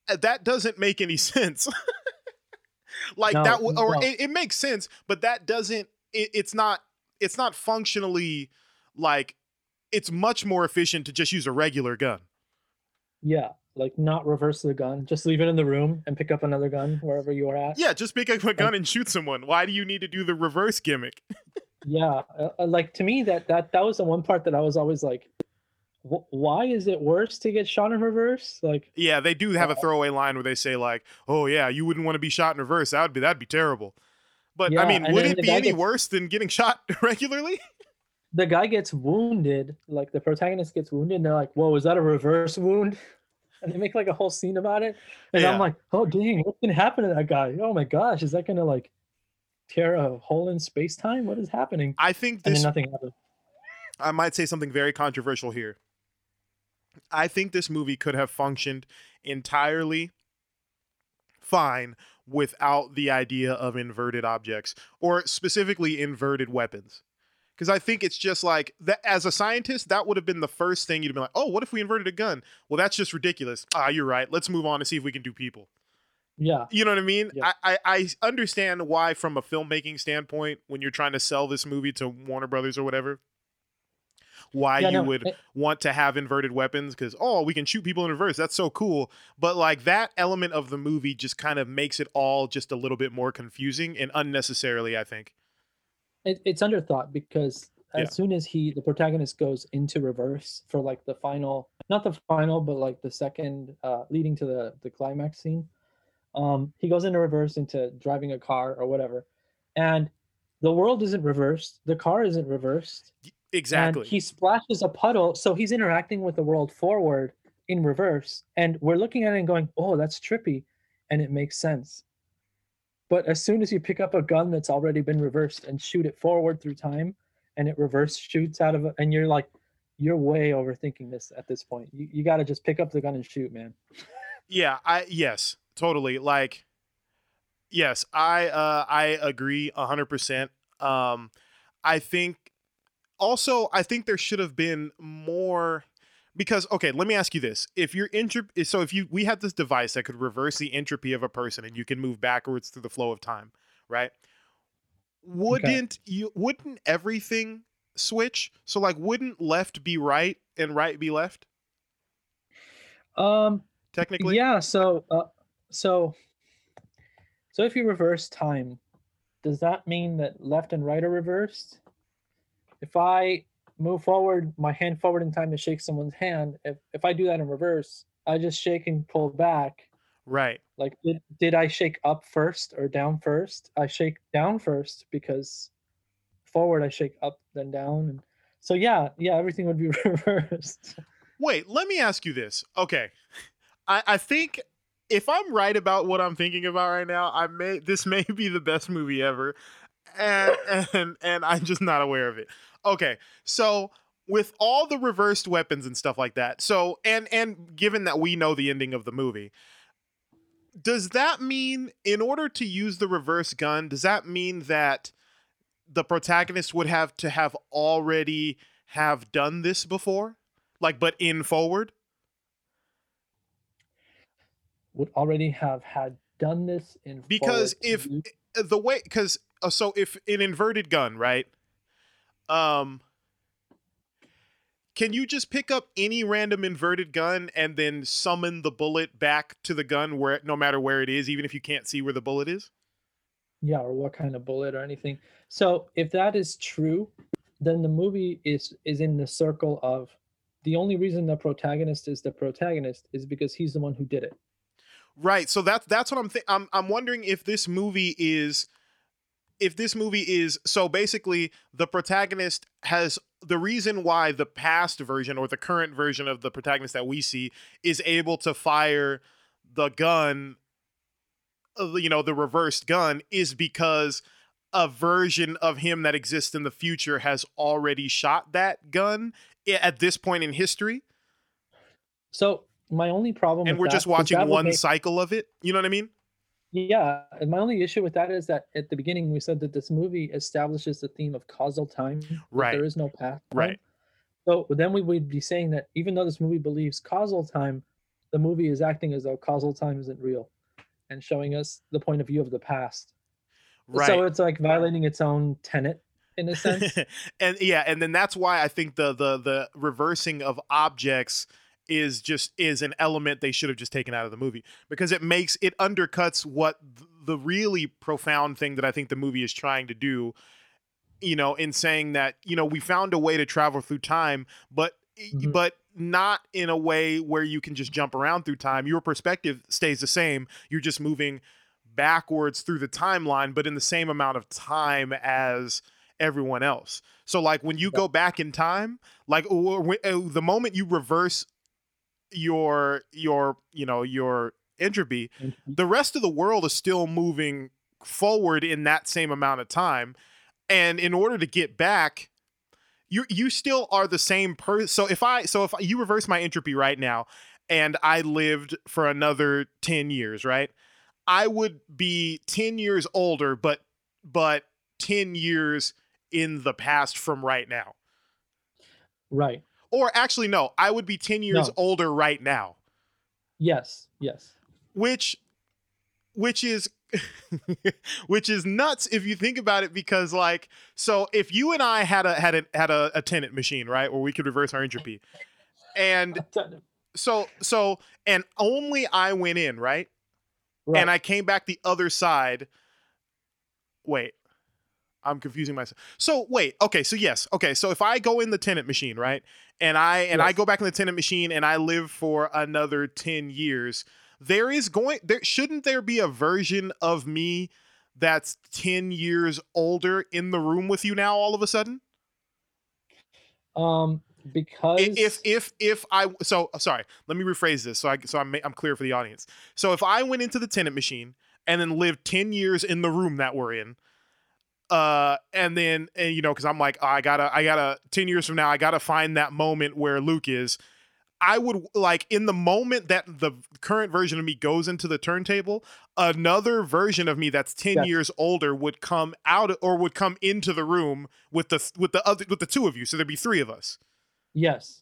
uh, that doesn't make any sense. Like No, that w- or no. it, it makes sense but that doesn't it, it's not it's not functionally like it's much more efficient to just use a regular gun. Yeah, like not reverse the gun, just leave it in the room and pick up another gun wherever you are at. yeah just pick up a gun and shoot someone. Why do you need to do the reverse gimmick? Yeah uh, uh, like to me that that that was the one part that i was always like why is it worse to get shot in reverse? Like yeah they do have a Uh, throwaway line where they say like oh yeah you wouldn't want to be shot in reverse. That would be that'd be terrible. But i mean would it be any gets- worse than getting shot regularly? The guy gets wounded like the protagonist gets wounded and they're like whoa is that a reverse wound and they make like a whole scene about it and Yeah. i'm like oh dang what's gonna happen to that guy oh my gosh is that gonna like tear a hole in space-time what is happening i think this nothing happened I might say something very controversial here. I think this movie could have functioned entirely fine without the idea of inverted objects or specifically inverted weapons. Because I think it's just like that as a scientist, that would have been the first thing you'd be like, oh, what if we inverted a gun? Well, that's just ridiculous. Ah, you're right. Let's move on and see if we can do people. Yeah. You know what I mean? Yeah. I, I, I understand why, from a filmmaking standpoint, when you're trying to sell this movie to Warner Brothers or whatever, why Yeah, you no, would it- want to have inverted weapons because oh we can shoot people in reverse that's so cool but like that element of the movie just kind of makes it all just a little bit more confusing and unnecessarily i think it, it's underthought because as Yeah. soon as he the protagonist goes into reverse for like the final not the final but like the second uh leading to the the climax scene um he goes into reverse into driving a car or whatever. And the world isn't reversed. The car isn't reversed. Exactly. And he splashes a puddle. So he's interacting with the world forward in reverse. And we're looking at it and going oh that's trippy. And it makes sense but as soon as you pick up a gun that's already been reversed and shoot it forward through time and it reverse shoots out of it and you're like you're way overthinking this at this point. You, you got to just pick up the gun and shoot man. Yeah i yes totally. Like yes i uh i agree 100% um i think also i think there should have been more because okay let me ask you this. If you're entropy so if you we had this device that could reverse the entropy of a person and you can move backwards through the flow of time right? Wouldn't you wouldn't everything switch? So like wouldn't left be right and right be left? Um technically? yeah so uh, so so if you reverse time does that mean that left and right are reversed? If i move forward my hand forward in time to shake someone's hand if, if i do that in reverse i just shake and pull back right like did, did i shake up first or down first i shake down first because forward i shake up then down and so yeah yeah everything would be reversed Wait, let me ask you this. Okay. I, I think if I'm right about what I'm thinking about right now, I may this may be the best movie ever. And and and I'm just not aware of it. Okay. So with all the reversed weapons and stuff like that. So and and given that we know the ending of the movie, does that mean in order to use the reverse gun, does that mean that the protagonist would have to have already have done this before? Like but in forward? would already have had done this in Because if the way because uh, so if an inverted gun right um can you just pick up any random inverted gun and then summon the bullet back to the gun where no matter where it is even if you can't see where the bullet is? Yeah or what kind of bullet or anything. So if that is true then the movie is is in the circle of the only reason the protagonist is the protagonist is because he's the one who did it. Right so that's that's what i'm th- I'm I'm wondering if this movie is if this movie is so basically the protagonist has the reason why the past version or the current version of the protagonist that we see is able to fire the gun uh, you know the reversed gun is because a version of him that exists in the future has already shot that gun at this point in history. So my only problem and with we're just watching one make- cycle of it you know what i mean yeah and my only issue with that is that at the beginning we said that this movie establishes the theme of causal time Right. there is no past time. Right. so then we would be saying that even though this movie believes causal time the movie is acting as though causal time isn't real and showing us the point of view of the past right so it's like violating its own tenet in a sense and yeah, and then that's why I think the the the reversing of objects is just is an element they should have just taken out of the movie because it makes it undercuts what the really profound thing that I think the movie is trying to do you know in saying that you know we found a way to travel through time but Mhm. but not in a way where you can just jump around through time. Your perspective stays the same. You're just moving backwards through the timeline but in the same amount of time as everyone else. So like when you go back in time like uh, the moment you reverse your your you know your entropy mm-hmm. the rest of the world is still moving forward in that same amount of time and in order to get back you you still are the same person so if i so if you reverse my entropy right now and i lived for another 10 years right I would be 10 years older, but but 10 years in the past from right now. Right. Or actually, no, I would be 10 years No. older right now, Yes. Yes. which which is which is nuts if you think about it because like so if you and I had a had a had a, a Tenet machine, right, where we could reverse our entropy. And so so and only I went in, right? Right. and I came back the other side. Wait, I'm confusing myself. So wait, okay, so yes, okay, so if I go in the Tenet machine, right, and I and I go back in the Tenet machine and I live for another ten years, there is going there shouldn't there be a version of me that's ten years older in the room with you now all of a sudden? um, because if if if I so sorry, let me rephrase this so I so I'm I'm clear for the audience. So if I went into the Tenet machine and then lived 10 years in the room that we're in uh and then and you know cuz I'm like I got to I got to 10 years from now I got to find that moment where Luke is I would like in the moment that the current version of me goes into the turntable, another version of me that's 10 Yes. years older would come out or would come into the room with the with the other with the two of you. So there'd be three of us. yes,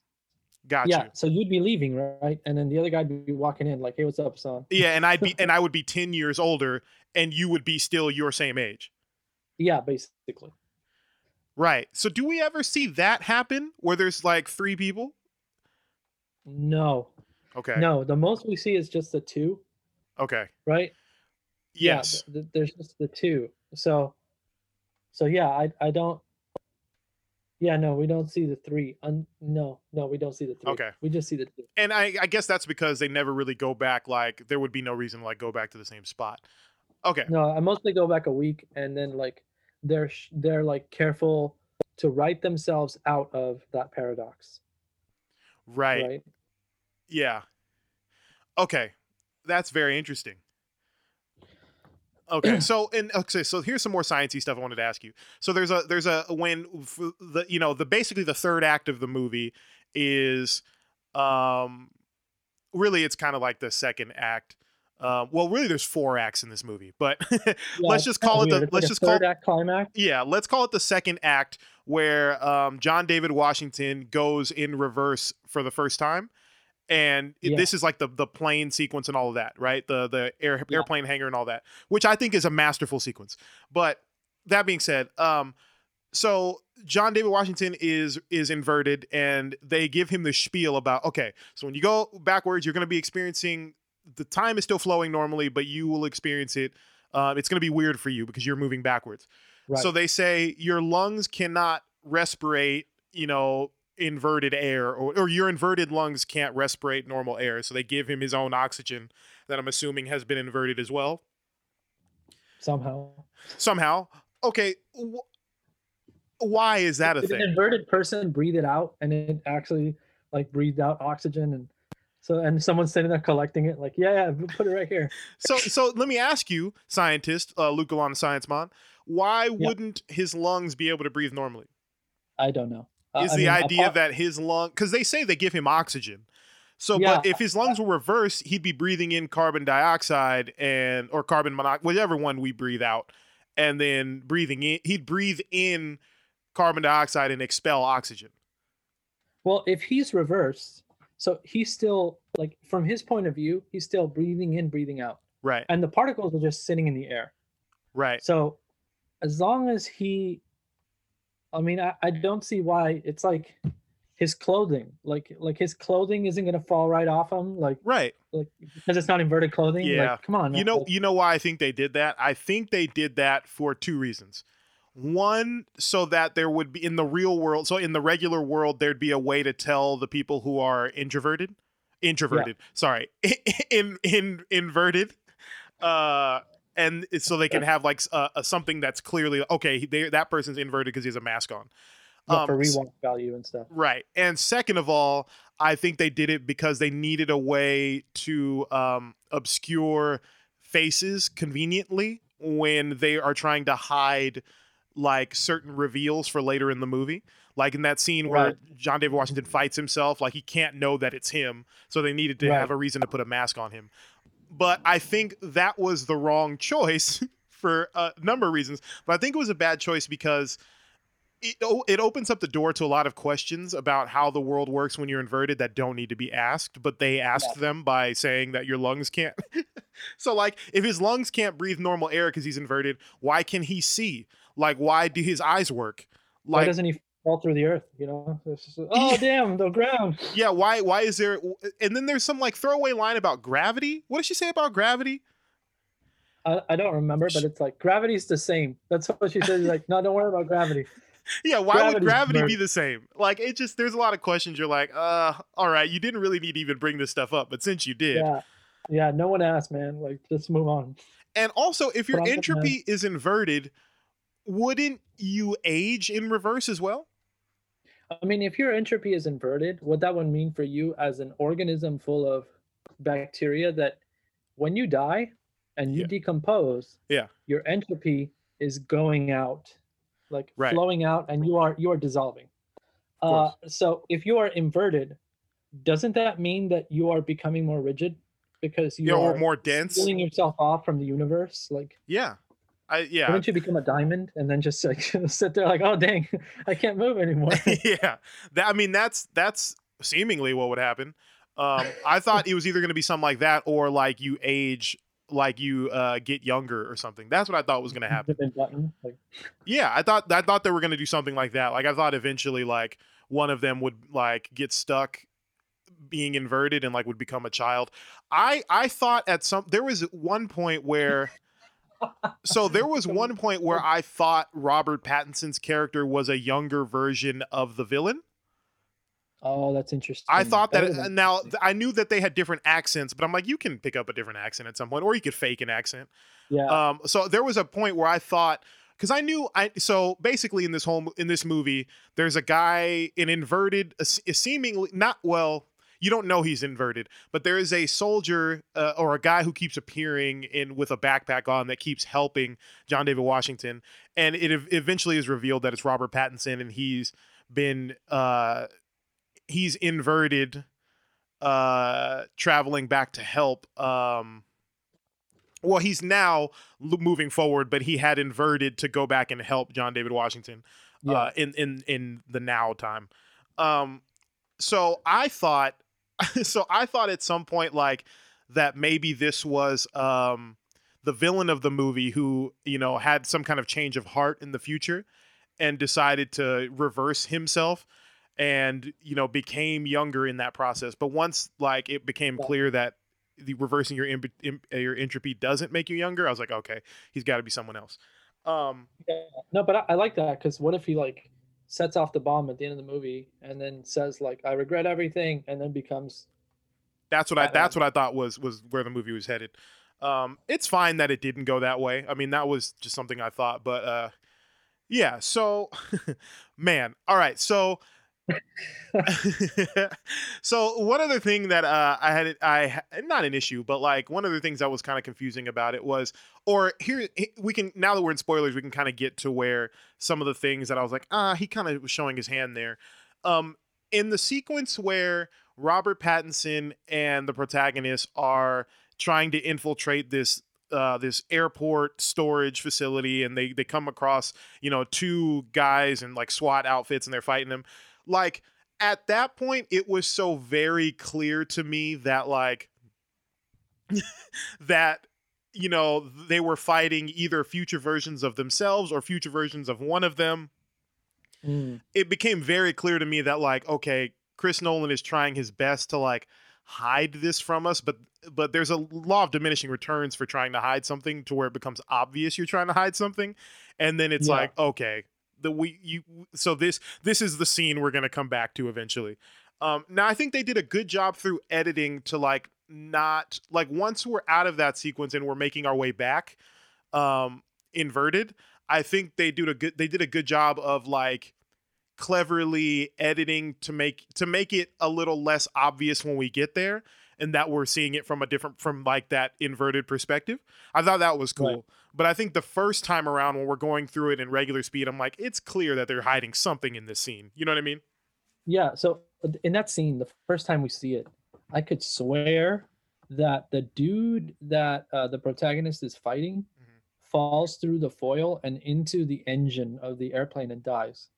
Got yeah. you. So you'd be leaving, right? And then the other guy'd be walking in, like, "Hey, what's up, son?" Yeah, and I'd be and I would be 10 years older and you would be still your same age. Yeah, basically. Right. So do we ever see that happen where there's like three people? No, Okay. no. The most we see is just the two, Okay. right? Yeah, Yes. th- th- there's just the two. So, so yeah, I I don't. Yeah, no, we don't see the three. Un- no, no, we don't see the three. Okay. we just see the two. And I, I guess that's because they never really go back like there would be no reason to like go back to the same spot. Okay. No, I mostly go back a week, and then like they're they're like careful to write themselves out of that paradox, Right. right? Yeah. Okay. That's very interesting. Okay, so and okay, so here's some more sciencey stuff I wanted to ask you. So there's a there's a when the you know the basically the third act of the movie is um really it's kind of like the second act. Um, well, really, there's four acts in this movie, but Yeah, let's just call it the let's like just call act climax. yeah, let's call it the second act where um, John David Washington goes in reverse for the first time, and Yeah. this is like the the plane sequence and all of that, right? The the air, Yeah. airplane hangar and all that, which I think is a masterful sequence. But that being said, um, so John David Washington is is inverted, and they give him the spiel about okay, so when you go backwards, you're going to be experiencing the time is still flowing normally, but you will experience it. Uh, it's going to be weird for you because you're moving backwards. Right. So they say your lungs cannot respirate, you know, inverted air, or, or your inverted lungs can't respirate normal air. So they give him his own oxygen that I'm assuming has been inverted as well. somehow. Somehow. Okay. Wh- why is that a Did an thing? inverted person breathe it out and it actually like breathed out oxygen and so and someone's sitting there collecting it like yeah, yeah put it right here. So, so let me ask you, scientist, uh, Luke Galan, Science Man, why wouldn't his lungs be able to breathe normally? i don't know. Uh, is I the mean, idea apart- that his lung because they say they give him oxygen. So Yeah. but if his lungs were reversed he'd be breathing in carbon dioxide and or carbon monoxide whatever one we breathe out and then breathing in he'd breathe in carbon dioxide and expel oxygen. Well if he's reversed so he's still like from his point of view he's still breathing in breathing out. Right. And the particles are just sitting in the air. Right. So as long as he i mean i, I don't see why it's like his clothing like like his clothing isn't going to fall right off him like right. like because it's not inverted clothing Yeah. like come on you know like, you know why i think they did that? I think they did that for two reasons one so that there would be in the real world so in the regular world there'd be a way to tell the people who are introverted? Introverted sorry. In in inverted. Uh and so they can have like s- uh, uh, something that's clearly okay they, that person's inverted because he has a mask on. But for Um, rewatch value and stuff. Right. And second of all, I think they did it because they needed a way to um, obscure faces conveniently when they are trying to hide like certain reveals for later in the movie. Like in that scene where Right. John David Washington fights himself, like he can't know that it's him, so they needed to Right. have a reason to put a mask on him. but I think that was the wrong choice for uh, a number of reasons. But I think it was a bad choice because it, oh, it opens up the door to a lot of questions about how the world works when you're inverted that don't need to be asked, but they asked yeah. them by saying that your lungs can't. so, like, if his lungs can't breathe normal air because he's inverted, why can he see? Like, why do his eyes work? Like, why doesn't he fall through the earth? You know, just, oh yeah. damn, the ground. Yeah, why? Why is there? And then there's some like throwaway line about gravity. What does she say about gravity? I, I don't remember, but it's like gravity's the same. That's what she says. Like, no, don't worry about gravity yeah, why Gravity's would gravity burnt. be the same? Like it just there's a lot of questions you're like, uh, all right, you didn't really need to even bring this stuff up, but since you did. Yeah. Yeah, no one asked, man. Like just move on. And also if your entropy is inverted, wouldn't you age in reverse as well? I mean, if your entropy is inverted, what that would mean for you as an organism full of bacteria that when you die and you yeah. decompose, yeah, your entropy is going out like right. flowing out and you are you are dissolving uh, so if you are inverted doesn't that mean that you are becoming more rigid because you yeah, are more dense pulling yourself off from the universe like yeah I, yeah. Wouldn't you become a diamond and then just like sit there like, oh dang, I can't move anymore? yeah, that I mean that's that's seemingly what would happen. Um, I thought it was either going to be something like that or like you age like you uh, get younger or something. That's what I thought was going to happen. Like... Yeah, I thought I thought they were going to do something like that. Like I thought eventually like one of them would like get stuck being inverted and like would become a child. I I thought at some there was one point where so there was one point where I thought Robert Pattinson's character was a younger version of the villain. Oh, that's interesting. I thought that, that now I knew that they had different accents, but I'm like, you can pick up a different accent at some point, or you could fake an accent. Yeah. Um. So there was a point where I thought, because I knew I so basically in this whole in this movie, there's a guy in inverted, a, a seemingly not well. You don't know he's inverted, but there is a soldier uh, or a guy who keeps appearing in with a backpack on that keeps helping John David Washington, and it eventually is revealed that it's Robert Pattinson, and he's been uh he's inverted uh traveling back to help um well he's now moving forward but he had inverted to go back and help john david washington uh, yeah. uh in in in the now time um so i thought so i thought at some point like that maybe this was um the villain of the movie who you know had some kind of change of heart in the future and decided to reverse himself and you know became younger in that process. But once like it became clear that the reversing your imp- imp- uh, your entropy doesn't make you younger i was like okay he's got to be someone else. Um yeah. no but I, I like that because what if he like sets off the bomb at the end of the movie and then says like i regret everything and then becomes that's what i that's what i thought was was where the movie was headed. Um it's fine that it didn't go that way. I mean that was just something i thought but uh yeah so man. All right so so one other thing that uh, I had, I not an issue, but like one of the things that was kind of confusing about it was, or here we can now that we're in spoilers, we can kind of get to where some of the things that I was like, ah, he kind of was showing his hand there. Um, in the sequence where Robert Pattinson and the protagonist are trying to infiltrate this uh, this airport storage facility and they they come across you know two guys in like SWAT outfits and they're fighting them like at that point it was so very clear to me that like that you know they were fighting either future versions of themselves or future versions of one of them mm. it became very clear to me that like okay chris nolan is trying his best to like hide this from us but but there's a law of diminishing returns for trying to hide something to where it becomes obvious you're trying to hide something and then it's yeah. like okay the we you so this this is the scene we're gonna come back to eventually. Um, now I think they did a good job through editing to like not like once we're out of that sequence and we're making our way back, um, inverted. I think they did a good they did a good job of like cleverly editing to make to make it a little less obvious when we get there and that we're seeing it from a different from like that inverted perspective. I thought that was cool. But I think the first time around when we're going through it in regular speed, I'm like, it's clear that they're hiding something in this scene. You know what I mean? Yeah. So in that scene, the first time we see it, I could swear that the dude that uh, the protagonist is fighting Mhm. falls through the foil and into the engine of the airplane and dies.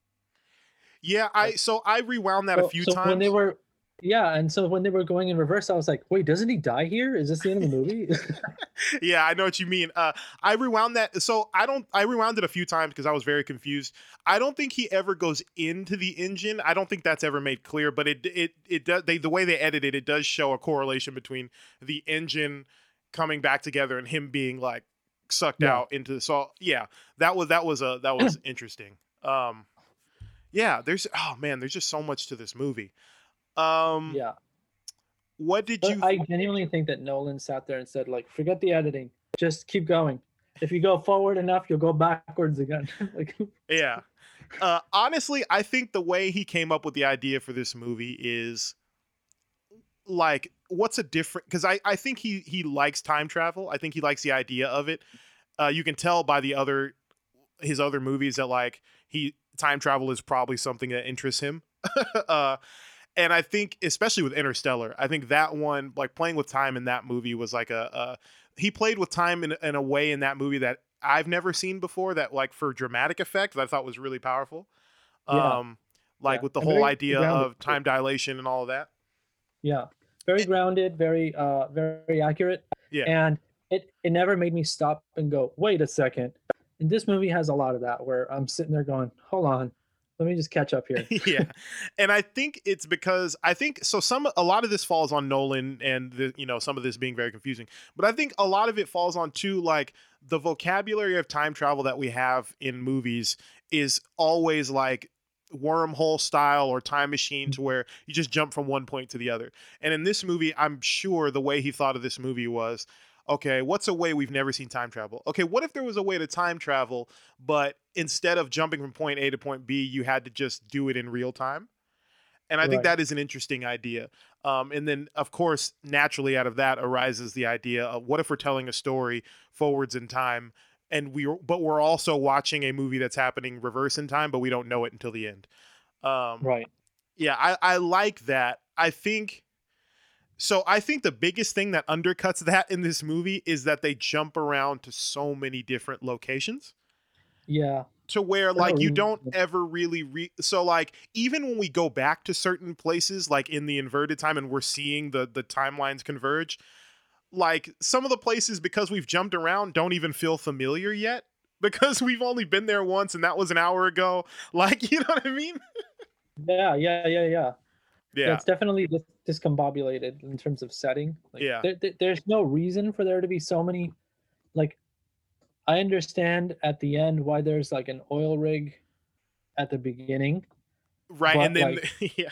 Yeah, I so I rewound that a So- few so times. when they were, yeah, and so when they were going in reverse, I was like, wait, doesn't he die here? Is this the end of the movie? yeah, I know what you mean. Uh, I rewound that. So I don't. I rewound it a few times because I was very confused. I don't think he ever goes into the engine. I don't think that's ever made clear. But it it it does. They the way they edit it, it does show a correlation between the engine coming back together and him being like sucked Yeah. out into. The so yeah, that was that was a that was interesting. Um, yeah, there's oh man, there's just so much to this movie. Um, yeah, what did but you? I genuinely think that Nolan sat there and said, like, forget the editing, just keep going. If you go forward enough, you'll go backwards again. like, Yeah. Uh, honestly, I think the way he came up with the idea for this movie is like, what's a different? Because I, I think he he likes time travel. I think he likes the idea of it. Uh, you can tell by the other his other movies that like he time travel is probably something that interests him. uh, and I think especially with Interstellar, I think that one like playing with time in that movie was like a, a he played with time in, in a way in that movie that I've never seen before that like for dramatic effect that I thought was really powerful. Yeah. Um like Yeah. with the And whole idea grounded, of time dilation and all of that. yeah, very grounded, very, uh, very accurate. Yeah. and it it never made me stop and go, wait a second. And this movie has a lot of that where I'm sitting there going, hold on, let me just catch up here. yeah. And I think it's because I think so some a lot of this falls on Nolan and the you know some of this being very confusing. But I think a lot of it falls on too like the vocabulary of time travel that we have in movies is always like wormhole style or time machine to mm. where you just jump from one point to the other. And in this movie, I'm sure the way he thought of this movie was okay, what's a way we've never seen time travel? Okay, what if there was a way to time travel, but instead of jumping from point A to point B, you had to just do it in real time? And I think that is an interesting idea. Um, and then, of course, naturally out of that arises the idea of what if we're telling a story forwards in time, and we but we're also watching a movie that's happening reverse in time, but we don't know it until the end. Um, right. yeah, I, I like that. I think so. I think the biggest thing that undercuts that in this movie is that they jump around to so many different locations Yeah. to where like you don't ever really re so like even when we go back to certain places like in the inverted time and we're seeing the the timelines converge like some of the places because we've jumped around don't even feel familiar yet because we've only been there once and that was an hour ago like you know what i mean Yeah. Yeah. Yeah. Yeah. Yeah It's definitely dis- discombobulated in terms of setting. Like, Yeah. there, there- there's no reason for there to be so many. Like, I understand at the end why there's like an oil rig at the beginning. right and then like- yeah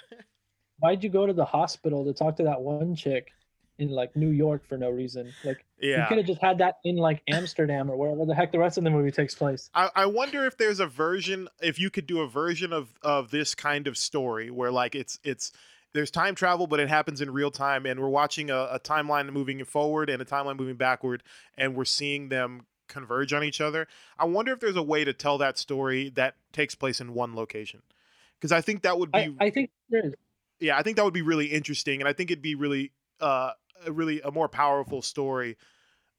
Why'd you go to the hospital to talk to that one chick in like New York for no reason? Like, yeah. you could have just had that in like Amsterdam or wherever the heck the rest of the movie takes place. I, I wonder if there's a version if you could do a version of of this kind of story where like it's it's there's time travel but it happens in real time and we're watching a, a timeline moving forward and a timeline moving backward and we're seeing them converge on each other i wonder if there's a way to tell that story that takes place in one location because i think that would be I, I think there is. yeah, I think that would be really interesting, and I think it'd be really, uh, a really a more powerful story,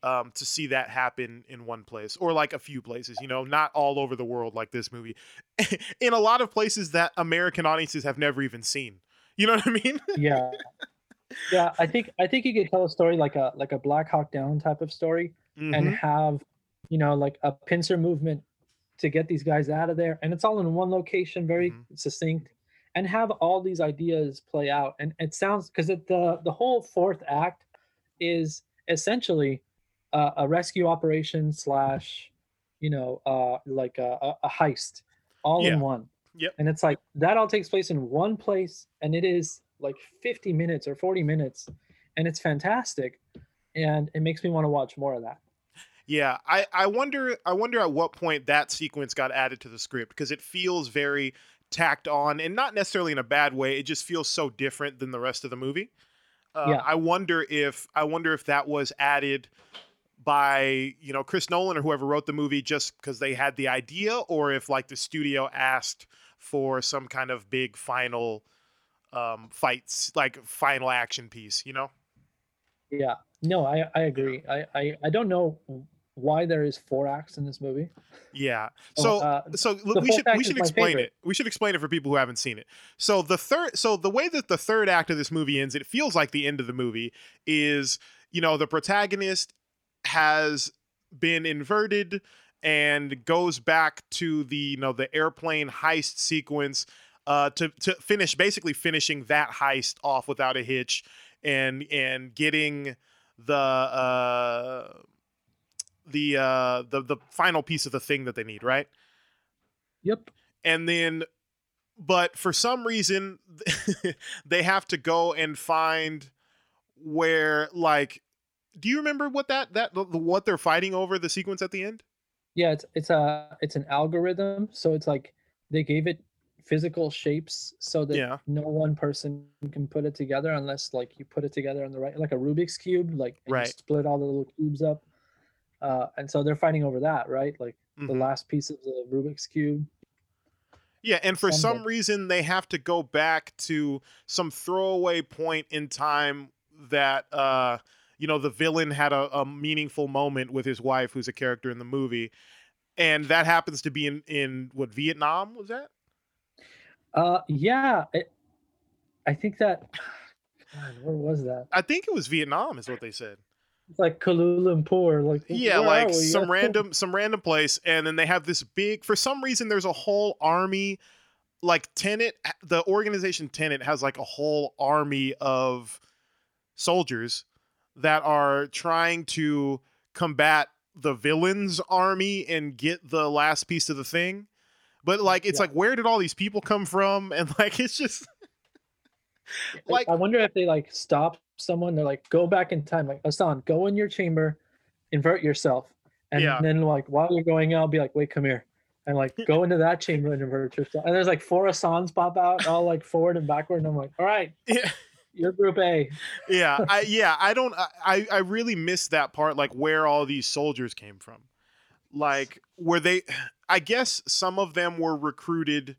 um, to see that happen in one place or like a few places. You know, not all over the world like this movie, in a lot of places that American audiences have never even seen. You know what I mean? yeah yeah i think i think you could tell a story like a like a black hawk down type of story and Mhm. have you know like a pincer movement to get these guys out of there and it's all in one location very Mhm. succinct and have all these ideas play out and it sounds because the the whole fourth act is essentially uh, a rescue operation slash you know uh like a, a- a heist all Yeah. in one Yep. and it's like that all takes place in one place and it is like 50 minutes or 40 minutes and it's fantastic and it makes me want to watch more of that Yeah, I, I wonder I wonder at what point that sequence got added to the script because it feels very tacked on and not necessarily in a bad way. It just feels so different than the rest of the movie. Uh, Yeah. I wonder if I wonder if that was added by you know Chris Nolan or whoever wrote the movie just because they had the idea, or if like the studio asked for some kind of big final um, fights, like final action piece. You know? Yeah. No, I I agree. I I, I don't know why there is four acts in this movie. Yeah. Oh, So uh, so we should we should explain it. We should explain it for people who haven't seen it. So the third so the way that the third act of this movie ends, it feels like the end of the movie is, you know, the protagonist has been inverted and goes back to the, you know, the airplane heist sequence uh to to finish basically finishing that heist off without a hitch and and getting the uh the uh the the final piece of the thing that they need, right? Yep. and then but for some reason they have to go and find where like do you remember what that that the, the- what they're fighting over the sequence at the end Yeah, it's it's a it's an algorithm. So it's like they gave it physical shapes so that Yeah. no one person can put it together unless like you put it together on the right like a Rubik's cube, like and you Right. split all the little cubes up. Uh, and so they're fighting over that, right? Like the Mhm. last piece of the Rubik's cube. yeah and for some reason they have to go back to some throwaway point in time that uh you know the villain had a, a meaningful moment with his wife who's a character in the movie and that happens to be in in what vietnam was that Uh, yeah, it, I think that. God, where was that? i think it was vietnam is what they said It's like Kuala Lumpur, like yeah like some random some random place and then they have this big for some reason there's a whole army like Tenet, the organization Tenet has like a whole army of soldiers that are trying to combat the villains army and get the last piece of the thing but like it's Yeah. like where did all these people come from and like it's just like- I wonder if they like stop someone. They're like, go back in time. Like Ahsohn, go in your chamber, invert yourself, and Yeah. then like while you're going out, be like, wait, come here, and like go into that chamber and invert yourself. And there's like four Ahsohns pop out, all like forward and backward, and I'm like, all right, yeah you're Group A. yeah i yeah i don't i i really missed that part like where all these soldiers came from. Like were they i guess some of them were recruited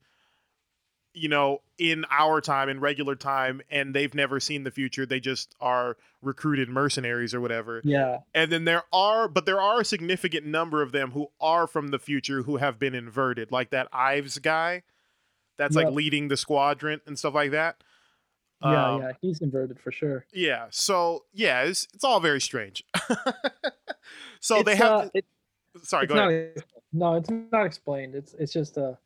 you know in our time in regular time and they've never seen the future. They just are recruited mercenaries or whatever. Yeah, and then there are but there are a significant number of them who are from the future who have been inverted like that ives guy that's like leading the squadron and stuff like that yeah, Um, yeah. He's inverted for sure. yeah. So yeah, it's it's all very strange. so they have. uh, it- sorry, it's go not ahead. no, it's not explained. It's it's just a,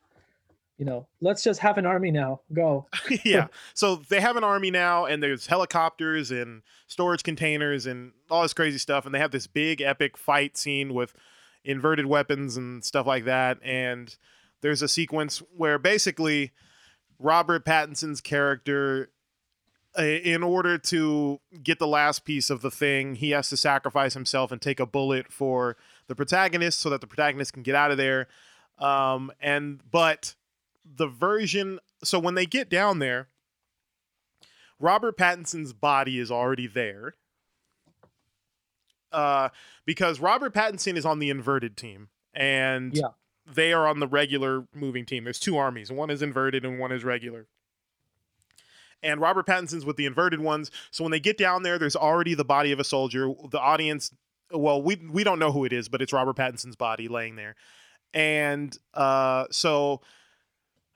you know, let's just have an army now. Go. yeah. So they have an army now, and there's helicopters and storage containers and all this crazy stuff, and they have this big epic fight scene with inverted weapons and stuff like that. And there's a sequence where basically Robert Pattinson's character. In order to get the last piece of the thing, he has to sacrifice himself and take a bullet for the protagonist so that the protagonist can get out of there. Um, and but the version so when they get down there, Robert Pattinson's body is already there. Uh, because Robert Pattinson is on the inverted team, and Yeah. they are on the regular moving team. There's two armies, one is inverted and one is regular. And Robert Pattinson's with the inverted ones. So when they get down there, there's already the body of a soldier. The audience, well, we we don't know who it is, but it's Robert Pattinson's body laying there. And uh, so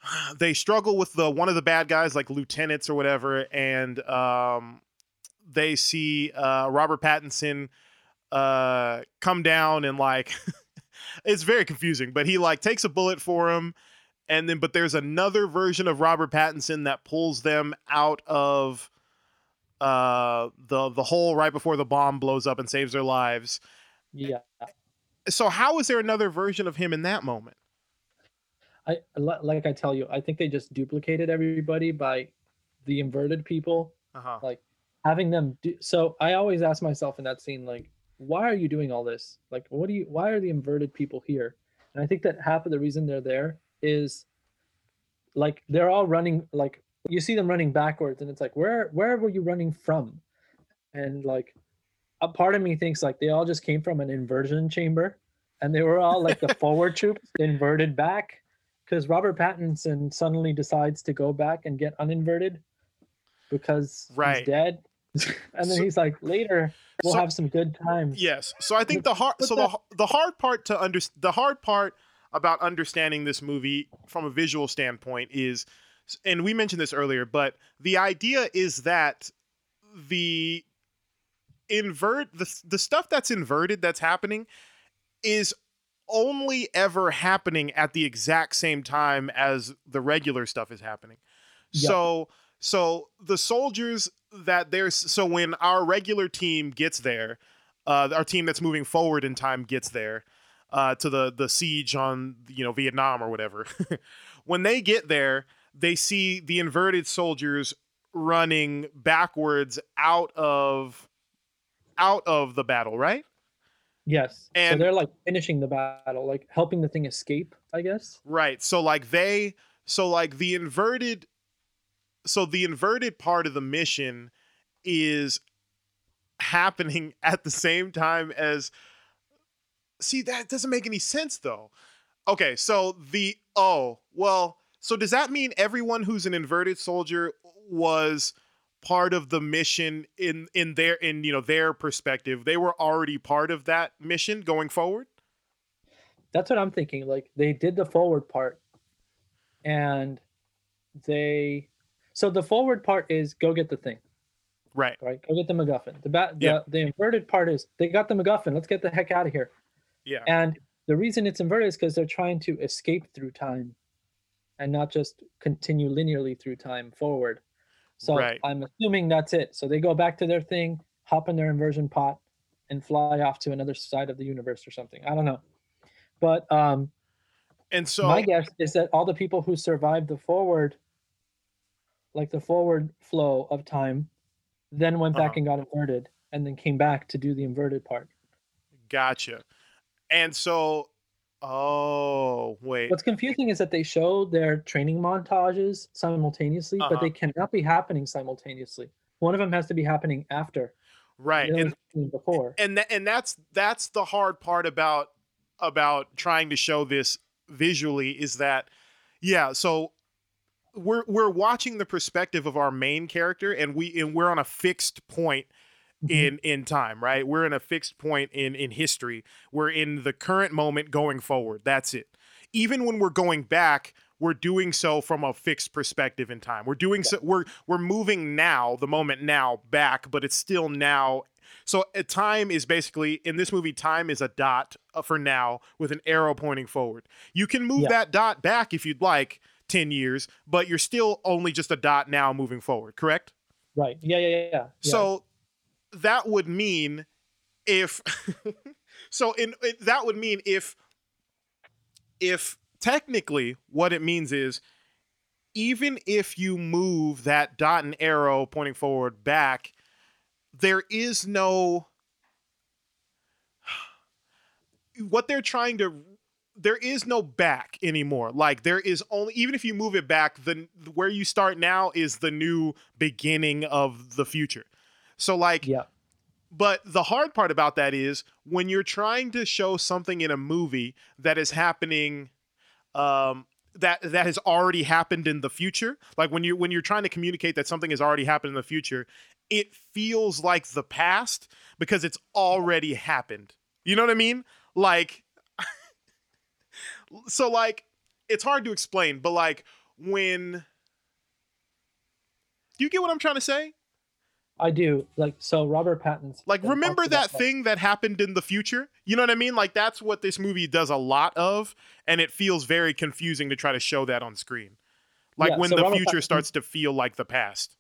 they struggle with the one of the bad guys, like lieutenants or whatever, and um, they see uh, Robert Pattinson uh, come down and like it's very confusing. But he like takes a bullet for him, and then but there's another version of Robert Pattinson that pulls them out of uh the the hole right before the bomb blows up and saves their lives. Yeah. So how is there another version of him in that moment? I like I tell you, I think they just duplicated everybody by the inverted people Uh-huh. like having them do so i always ask myself in that scene like why are you doing all this like what do you why are the inverted people here and i think that half of the reason they're there is like they're all running like you see them running backwards and it's like where where were you running from and like a part of me thinks like they all just came from an inversion chamber and they were all like the forward troops inverted back because robert pattinson suddenly decides to go back and get uninverted because Right. he's dead and then So- he's like, later we'll So- have some good times. Yes. So I think the hard so the the hard part to understand the hard part about understanding this movie from a visual standpoint is and we mentioned this earlier, but the idea is that the invert the the stuff that's inverted that's happening is only ever happening at the exact same time as the regular stuff is happening. Yeah. So so the soldiers that there's so when our regular team gets there, uh, our team that's moving forward in time gets there uh, to the the siege on you know Vietnam or whatever. when they get there, they see the inverted soldiers running backwards out of out of the battle, right? Yes. so And- they're like finishing the battle, like helping the thing escape, I guess. Right. So like they so like the inverted so the inverted part of the mission is happening at the same time as See, that doesn't make any sense though. Okay, so the oh, well, so does that mean everyone who's an inverted soldier was part of the mission in in their in you know their perspective? They were already part of that mission going forward? That's what I'm thinking. Like they did the forward part and they so the forward part is go get the thing, Right. right? Go get the MacGuffin. The ba- the, Yeah. the inverted part is they got the MacGuffin. Let's get the heck out of here. Yeah. And the reason it's inverted is because they're trying to escape through time and not just continue linearly through time forward. So Right. I'm assuming that's it. So they go back to their thing, hop in their inversion pot, and fly off to another side of the universe or something. I don't know. But um, And so my guess is that all the people who survived the forward, like the forward flow of time, then went back Uh-huh. and got inverted and then came back to do the inverted part. Gotcha. And so, oh wait, What's confusing is that they show their training montages simultaneously, Uh-huh. but they cannot be happening simultaneously. One of them has to be happening after. right? And before. and tha- and that's that's the hard part about about trying to show this visually is that yeah. So we're we're watching the perspective of our main character, and we and we're on a fixed point. In in time right? We're in a fixed point in in history. We're in the current moment going forward. That's it. Even when we're going back we're doing so from a fixed perspective in time. We're doing so we're we're moving now the moment now back but it's still now. So uh, time is basically in this movie time is a dot uh, for now with an arrow pointing forward. You can move Yeah. that dot back if you'd like 10 years but you're still only just a dot now moving forward correct? Right. Yeah, yeah, yeah. yeah. so that would mean if so in it, that would mean if if technically what it means is even if you move that dot and arrow pointing forward back there is no what they're trying to there is no back anymore. Like there is only even if you move it back the where you start now is the new beginning of the future so like yeah. but the hard part about that is when you're trying to show something in a movie that is happening um that that has already happened in the future like when you when you're trying to communicate that something has already happened in the future it feels like the past because it's already happened. You know what i mean? Like so like it's hard to explain but like when do you get what i'm trying to say I do. Like so Robert Pattinson. like remember that thing that happened in the future you know what i mean like that's what this movie does a lot of and it feels very confusing to try to show that on screen like Yeah, when so the Robert future Pattinson- starts to feel like the past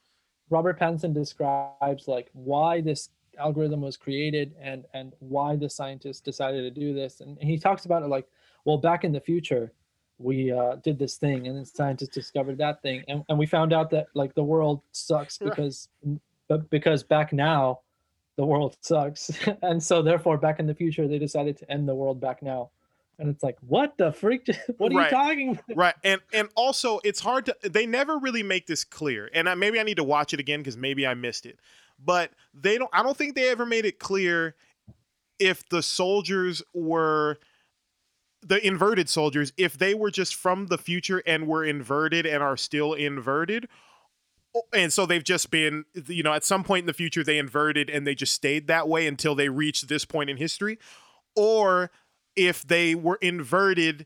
Robert Pattinson describes like why this algorithm was created and and why the scientists decided to do this and he talks about it like well back in the future we uh, did this thing and then scientists discovered that thing and, and we found out that like the world sucks Right. Because but because back now the world sucks. And so therefore back in the future they decided to end the world back now. And it's like what the freak what are Right. you talking about? Right. And and also it's hard to they never really make this clear. And I, maybe i need to watch it again because maybe i missed it. But they don't i don't think they ever made it clear if the soldiers were the inverted soldiers if they were just from the future and were inverted and are still inverted and so they've just been you know at some point in the future they inverted and they just stayed that way until they reached this point in history or if they were inverted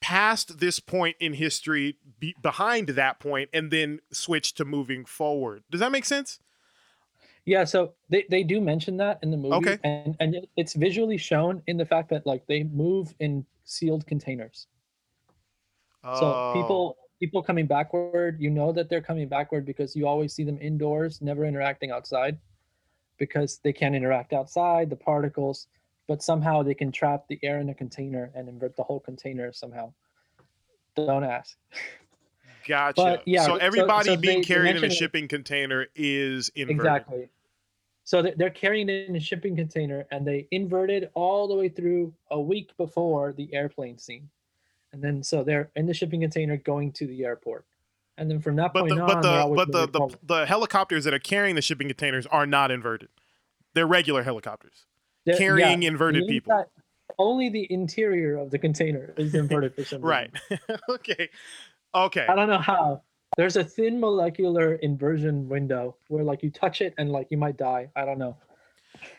past this point in history be, behind that point and then switched to moving forward does that make sense Yeah, so they, they do mention that in the movie, Okay. and and it's visually shown in the fact that like they move in sealed containers. So Oh, people people coming backward, you know that they're coming backward because you always see them indoors, never interacting outside, because they can't interact outside, the particles, but somehow they can trap the air in a container and invert the whole container somehow. Don't ask. gotcha but, yeah, so so- everybody so being they- they carried in a mention it- shipping container is inverted Exactly. So they- they're carrying it in a shipping container, and they inverted all the way through a week before the airplane scene, and then so they're in the shipping container going to the airport, and then from that but point the on, but the but the, the the helicopters that are carrying the shipping containers are not inverted they're regular helicopters They're- carrying the inverted people inside- Only the interior of the container is inverted for some reason. right okay okay I don't know how. There's a thin molecular inversion window where like you touch it and like you might die. I don't know.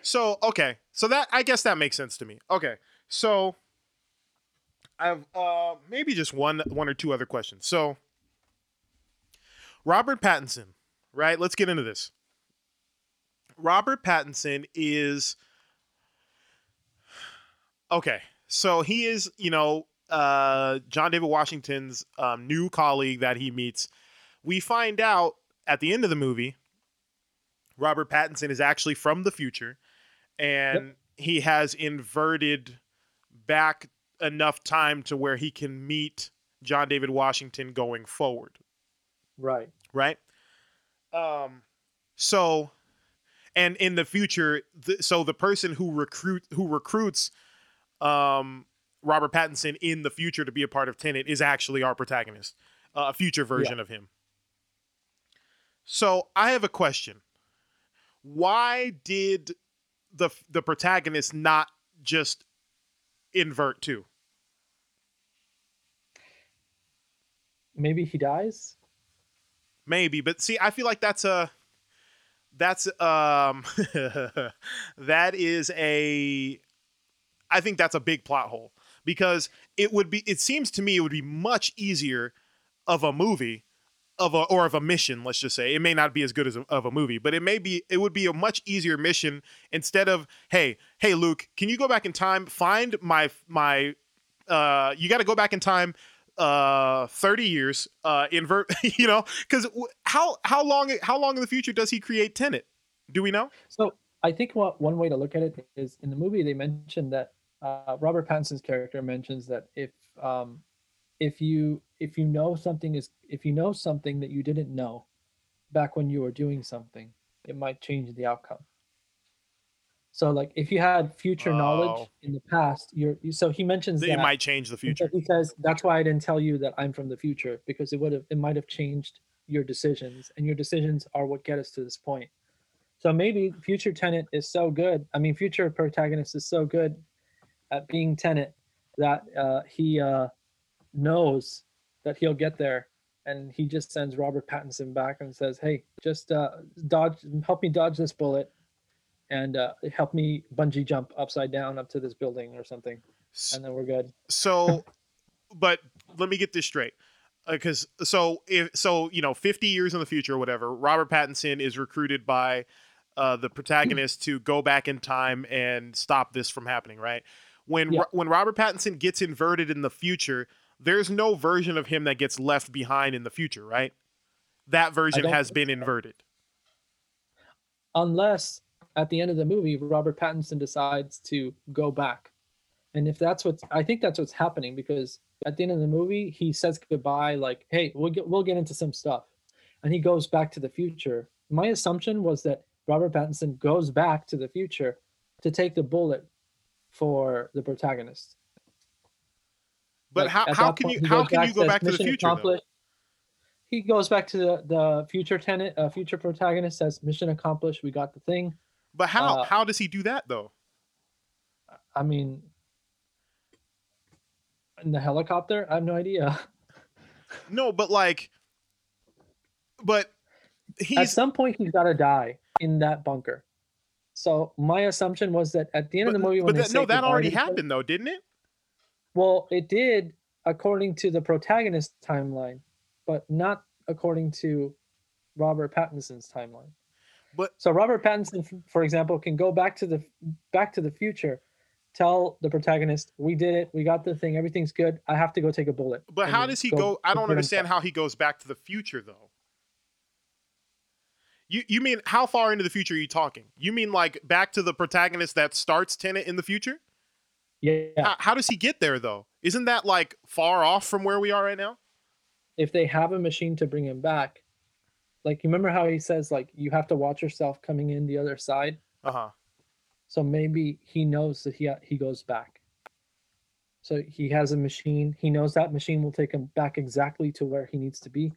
So okay, so that I guess that makes sense to me. Okay, so I've uh maybe just one one or two other questions. So Robert Pattinson, right? Let's get into this. Robert Pattinson is okay. So he is, you know, uh, John David Washington's um, new colleague that he meets. We find out at the end of the movie, Robert Pattinson is actually from the future, and he has inverted back enough time to where he can meet John David Washington going forward Right. right? Um, so, and in the future, th- so the person who recruit who recruits, um, Robert Pattinson in the future to be a part of Tenet is actually our protagonist, uh, a future version of him. So I have a question: Why did the the protagonist not just invert too? Maybe he dies. maybe but see i feel like that's a that's um that is a i think that's a big plot hole because it would be it seems to me it would be much easier of a movie of a or of a mission let's just say it may not be as good as a, of a movie but it may be it would be a much easier mission instead of hey hey luke can you go back in time find my my uh you got to go back in time uh 30 years uh invert you know because how how long how long in the future does he create Tenet do we know So I think what one way to look at it is in the movie they mentioned that uh, Robert Pattinson's character mentions that if um, if you if you know something is if you know something that you didn't know back when you were doing something, it might change the outcome. So like if you had future Oh. knowledge in the past, you're you, so he mentions that that it might change the future He says that's why I didn't tell you that I'm from the future because it would have it might have changed your decisions and your decisions are what get us to this point. So maybe future Tenet is so good. I mean, future protagonist is so good at being Tenet that uh, he uh, knows that he'll get there, and he just sends Robert Pattinson back and says, "Hey, just uh, dodge, help me dodge this bullet, and uh, help me bungee jump upside down up to this building or something, and then we're good." so but let me get this straight because so if so you know 50 years in the future or whatever robert pattinson is recruited by uh, the protagonist to go back in time and stop this from happening right when Yeah. When robert pattinson gets inverted in the future there's no version of him that gets left behind in the future right that version has been inverted unless at the end of the movie Robert Pattinson decides to go back. And if that's what I think that's what's happening because at the end of the movie he says goodbye like, "Hey, we'll get we'll get into some stuff." And he goes back to the future. My assumption was that Robert Pattinson goes back to the future to take the bullet for the protagonist. but Like, how, how can point, you how can you go back to the future? He goes back to the, the future Tenet, uh, future protagonist says, "Mission accomplished. We got the thing." But how uh, how does he do that though I mean, in the helicopter, I have no idea. No, but like, but At some point, he's got to die in that bunker. So my assumption was that at the end but, of the movie, but that, no, that already to each other- happened though, didn't it? Well, it did according to the protagonist timeline, but not according to Robert Pattinson's timeline. But- so Robert Pattinson, for example, can go back to the back to the future, tell the protagonist, "We did it. We got the thing. Everything's good. I have to go take a bullet." But how does he go? I don't understand how he goes back to the future though. You you mean how far into the future are you talking? You mean like back to the protagonist that starts Tenet in the future? Yeah, How, how does he get there though? Isn't that like far off from where we are right now? if they have a machine to bring him back, like you remember how he says like you have to watch yourself coming in the other side. Uh huh. So maybe he knows that he he goes back. So he has a machine. He knows that machine will take him back exactly to where he needs to be,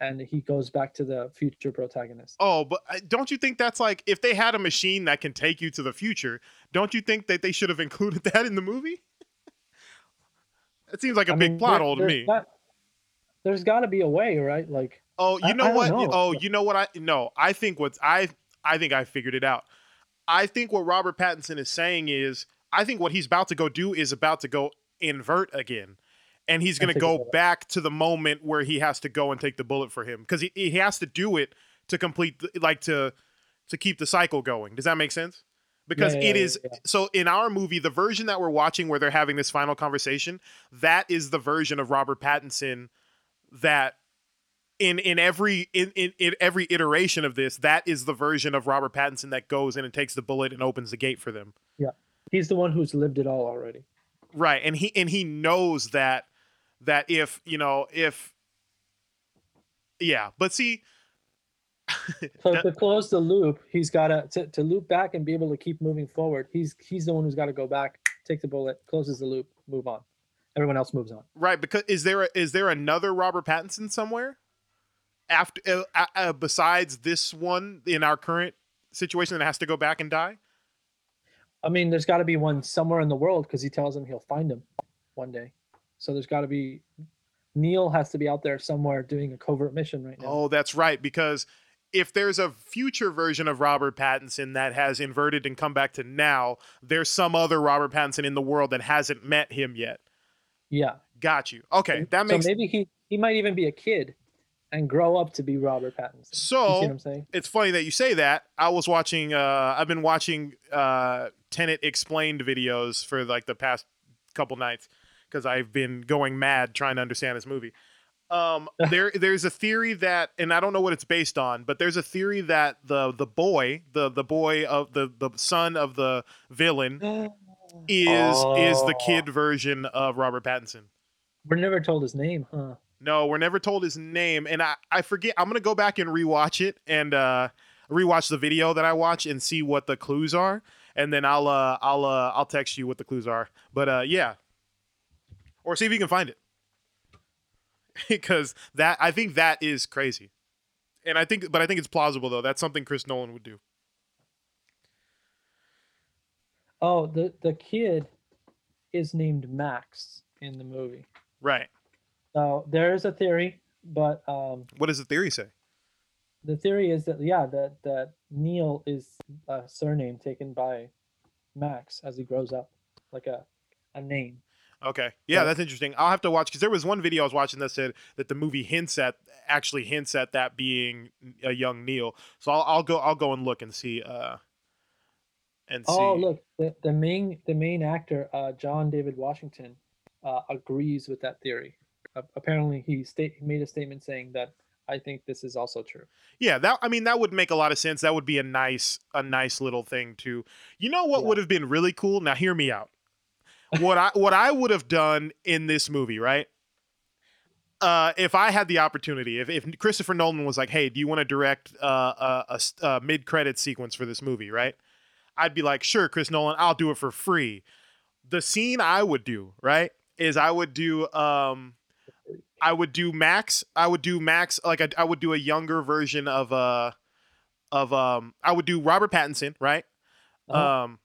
and he goes back to the future protagonist. Oh, but uh, don't you think that's like if they had a machine that can take you to the future? Don't you think that they should have included that in the movie? it seems like a I big mean, plot there- hole to me. got- there's got to be a way, right? Like, Oh, you know I don't what? know. Oh, you know what? I no. I think what's I I think I figured it out. I think what Robert Pattinson is saying is I think what he's about to go do is about to go invert again, and he's going to That's a good go back to the moment where he has to go and take the bullet for him because he, he has to do it to complete the, like to to keep the cycle going. Does that make sense? Because yeah, it yeah, is yeah. so in our movie, the version that we're watching where they're having this final conversation, that is the version of Robert Pattinson that in in every in, in in every iteration of this, that is the version of Robert Pattinson that goes in and takes the bullet and opens the gate for them. Yeah. He's the one who's lived it all already. Right. And he and he knows that that if, you know, if yeah, but see So That- to close the loop, he's got to, to to loop back and be able to keep moving forward. He's he's the one who's got to go back, take the bullet, closes the loop, move on. Everyone else moves on. right because is there a, is there another Robert Pattinson somewhere after uh, uh, uh, besides this one in our current situation that has to go back and die? I mean, there's got to be one somewhere in the world because he tells him he'll find him one day. So there's got to be Neil has to be out there somewhere doing a covert mission right now. Oh, that's right. Because if there's a future version of Robert Pattinson that has inverted and come back to now, there's some other Robert Pattinson in the world that hasn't met him yet. Yeah, Got you. Okay, that makes. so maybe he he might even be a kid and grow up to be Robert Pattinson. you see So what I'm saying? it's funny that you say that. I was watching. Uh, I've been watching uh, Tenet explained videos for like the past couple nights because I've been going mad trying to understand this movie. Um, there, there's a theory that, and I don't know what it's based on, but there's a theory that the the boy, the the boy of the the son of the villain, is is the Oh. kid version of Robert Pattinson. We're never told his name, huh? No, we're never told his name, and I I forget. I'm gonna go back and rewatch it and uh rewatch the video that I watch and see what the clues are, and then I'll uh I'll uh I'll text you what the clues are. But uh yeah, or see if you can find it because that I think that is crazy, and I think but I think it's plausible though. That's something Chris Nolan would do. Oh, the the kid is named Max in the movie. Right. So there is a theory, but um, What does the theory say? the theory is that yeah, that that Neil is a surname taken by Max as he grows up, like a a name. Okay. Yeah, that's interesting. I'll have to watch because there was one video I was watching that said that the movie hints at actually hints at that being a young Neil. So I'll, I'll go I'll go and look and see uh and see. Oh, look, the, the main the main actor, uh, John David Washington, uh, agrees with that theory. Uh, apparently, he state made a statement saying that I think this is also true. Yeah, that I mean that would make a lot of sense. That would be a nice a nice little thing too. You know what Yeah. would have been really cool? Now hear me out. What I what I would have done in this movie, right? Uh, if I had the opportunity, if, if Christopher Nolan was like, "Hey, do you want to direct uh, a, a s- a mid-credit sequence for this movie?" Right? I'd be like, "Sure, Chris Nolan, I'll do it for free." The scene I would do, right, is I would do um, I would do Max. I would do Max like I, I would do a younger version of uh of um I would do Robert Pattinson, right? Uh-huh. Um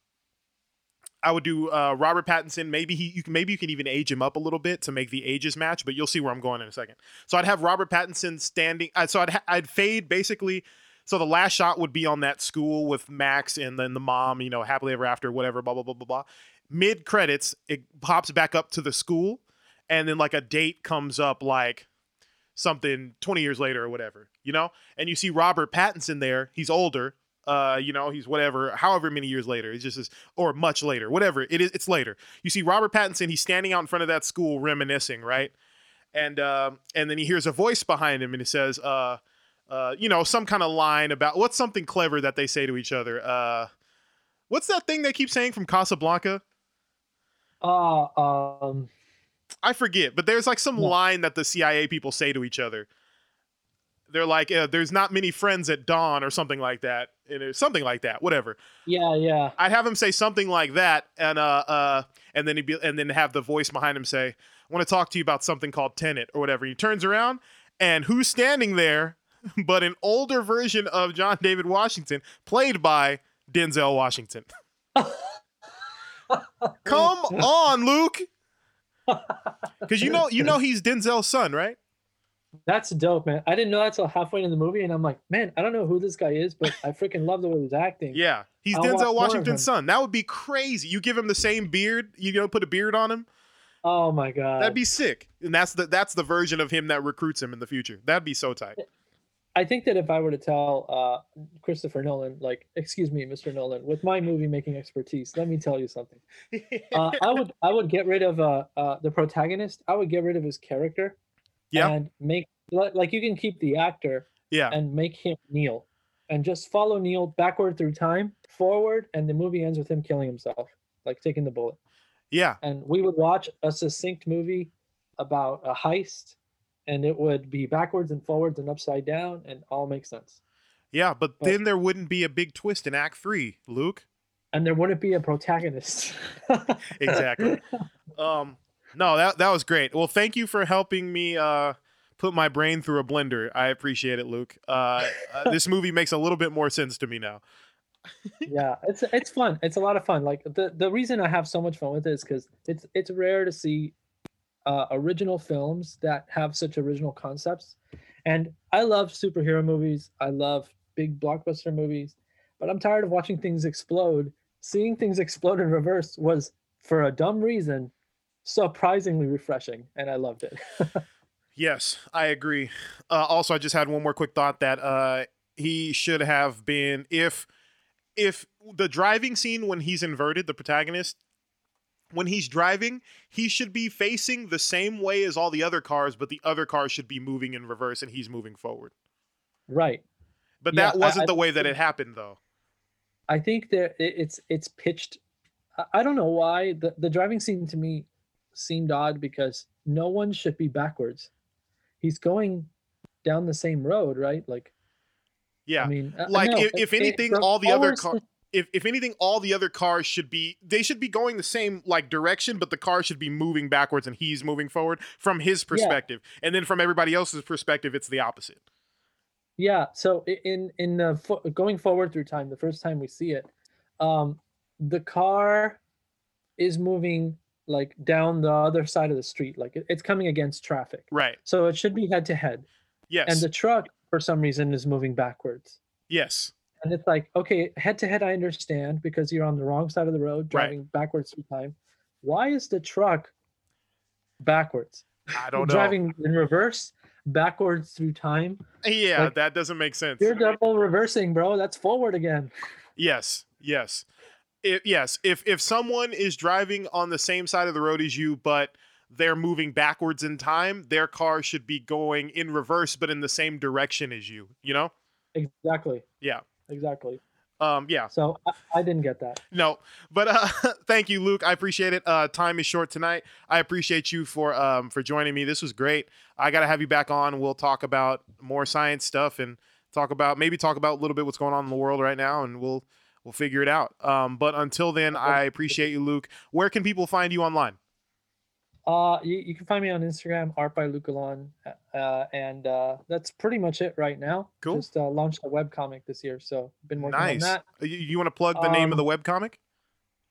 I would do uh, Robert Pattinson. Maybe he, you can, maybe you can even age him up a little bit to make the ages match. But you'll see where I'm going in a second. So I'd have Robert Pattinson standing. Uh, so I'd ha- I'd fade basically. So the last shot would be on that school with Max and then the mom. You know, happily ever after, whatever. Blah blah blah blah blah. Mid credits, it pops back up to the school, and then like a date comes up like something 20 years later or whatever, you know? And you see Robert Pattinson there. He's older. Uh, you know, he's whatever, however many years later. It's just, this, or much later, whatever it is. It's later. You see Robert Pattinson. He's standing out in front of that school, reminiscing, right? And um, and then he hears a voice behind him, and it says, uh, uh, you know, some kind of line about what's something clever that they say to each other. Uh, what's that thing they keep saying from Casablanca? Uh, um, I forget, but there's like some Yeah. line that the CIA people say to each other. They're like, uh, "There's not many friends at dawn" or something like that, and it's something like that. Whatever. yeah, yeah. I'd have him say something like that, and uh, uh, and then he'd be, and then have the voice behind him say, "I want to talk to you about something called Tenet or whatever." He turns around, and who's standing there, but an older version of John David Washington, played by Denzel Washington. Come on, Luke. Because you know, you know he's Denzel's son, right? That's dope, man. I didn't know that till halfway in the movie, and I'm like, man, I don't know who this guy is, but I freaking love the way he's acting. Yeah, he's I'll Denzel Washington's son. That would be crazy. You give him the same beard, you know, put a beard on him. Oh my god. That'd be sick. And that's the that's the version of him that recruits him in the future. That'd be so tight. I think that if I were to tell uh, Christopher Nolan, like, excuse me, Mr. Nolan, with my movie making expertise, let me tell you something. Uh, I would I would get rid of uh, uh, the protagonist. I would get rid of his character. Yeah. And make like you can keep the actor yeah, and make him Neil, and just follow Neil backward through time, forward, and the movie ends with him killing himself, like taking the bullet. yeah, and we would watch a succinct movie about a heist and it would be backwards and forwards and upside down and all make sense yeah. But But- then there wouldn't be a big twist in Act Three, Luke. and there wouldn't be a protagonist Exactly. um, no, that that was great. Well, thank you for helping me uh put my brain through a blender. I appreciate it, Luke. Uh, uh, this movie makes a little bit more sense to me now. yeah it's it's fun it's a lot of fun like the the reason i have so much fun with it is because it's it's rare to see uh, original films that have such original concepts. And i love superhero movies. I love big blockbuster movies but i'm tired of watching things explode. Seeing things explode in reverse was for a dumb reason surprisingly refreshing and i loved it. Yes, I agree. Uh, also, I just had one more quick thought that uh, he should have been if if the driving scene when he's inverted, the protagonist, when he's driving, he should be facing the same way as all the other cars, but the other cars should be moving in reverse and he's moving forward. right But Yeah, that wasn't I the way that it happened, though. I think that it's it's pitched. I- don't know why the the driving scene to me seemed odd because no one should be backwards. He's going down the same road, right? Like, Yeah. I mean, Like, if- it- if it- anything, the all the other forwards- car- if if anything, all the other cars should be they should be going the same like direction, but the car should be moving backwards and he's moving forward from his perspective. And then from everybody else's perspective, it's the opposite. Yeah. So in in the fo- going forward through time, the first time we see it, um, the car is moving like down the other side of the street, like it- it's coming against traffic. Right. So it should be head to head, Yes. and the truck for some reason is moving backwards. yes. And it's like, okay, head to head, I understand because you're on the wrong side of the road Right. driving backwards through time. Why is the truck backwards? I don't know. driving in reverse backwards through time. Yeah, like- that doesn't make sense. You're double reversing, bro. That's forward again. Yes. Yes. If, yes. If if someone is driving on the same side of the road as you, but they're moving backwards in time, their car should be going in reverse, but in the same direction as you. You know? Exactly. Yeah. Exactly. Um. Yeah. So I, I didn't get that. No, but uh, thank you, Luke. I appreciate it. Uh, time is short tonight. I appreciate you for um for joining me. This was great. I gotta have you back on. We'll talk about more science stuff and talk about maybe talk about a little bit what's going on in the world right now, and we'll we'll figure it out. Um, but until then, I appreciate you, Luke. Where can people find you online? Uh, you, you can find me on Instagram, art by Luke Galan, uh, and uh, that's pretty much it right now. Cool. Just uh, launched a web comic this year, so been working on Nice. that. Uh, You, you want to plug the name of the web comic?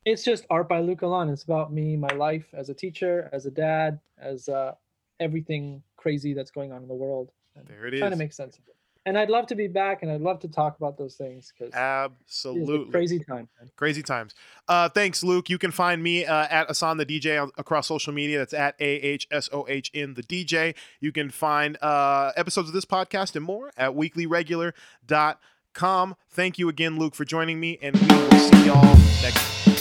it's just art by Luke Galan. It's about me, my life as a teacher, as a dad, as uh, everything crazy that's going on in the world. There it Trying to is. make sense of it. And I'd love to be back, and I'd love to talk about those things because Absolutely. crazy time. man. Crazy times. Uh, thanks, Luke. You can find me uh, at Ahsohn the DJ across social media. That's at A H S O H in the DJ. You can find uh, episodes of this podcast and more at weeklyregular.com. Thank you again, Luke, for joining me, and we will see y'all next time.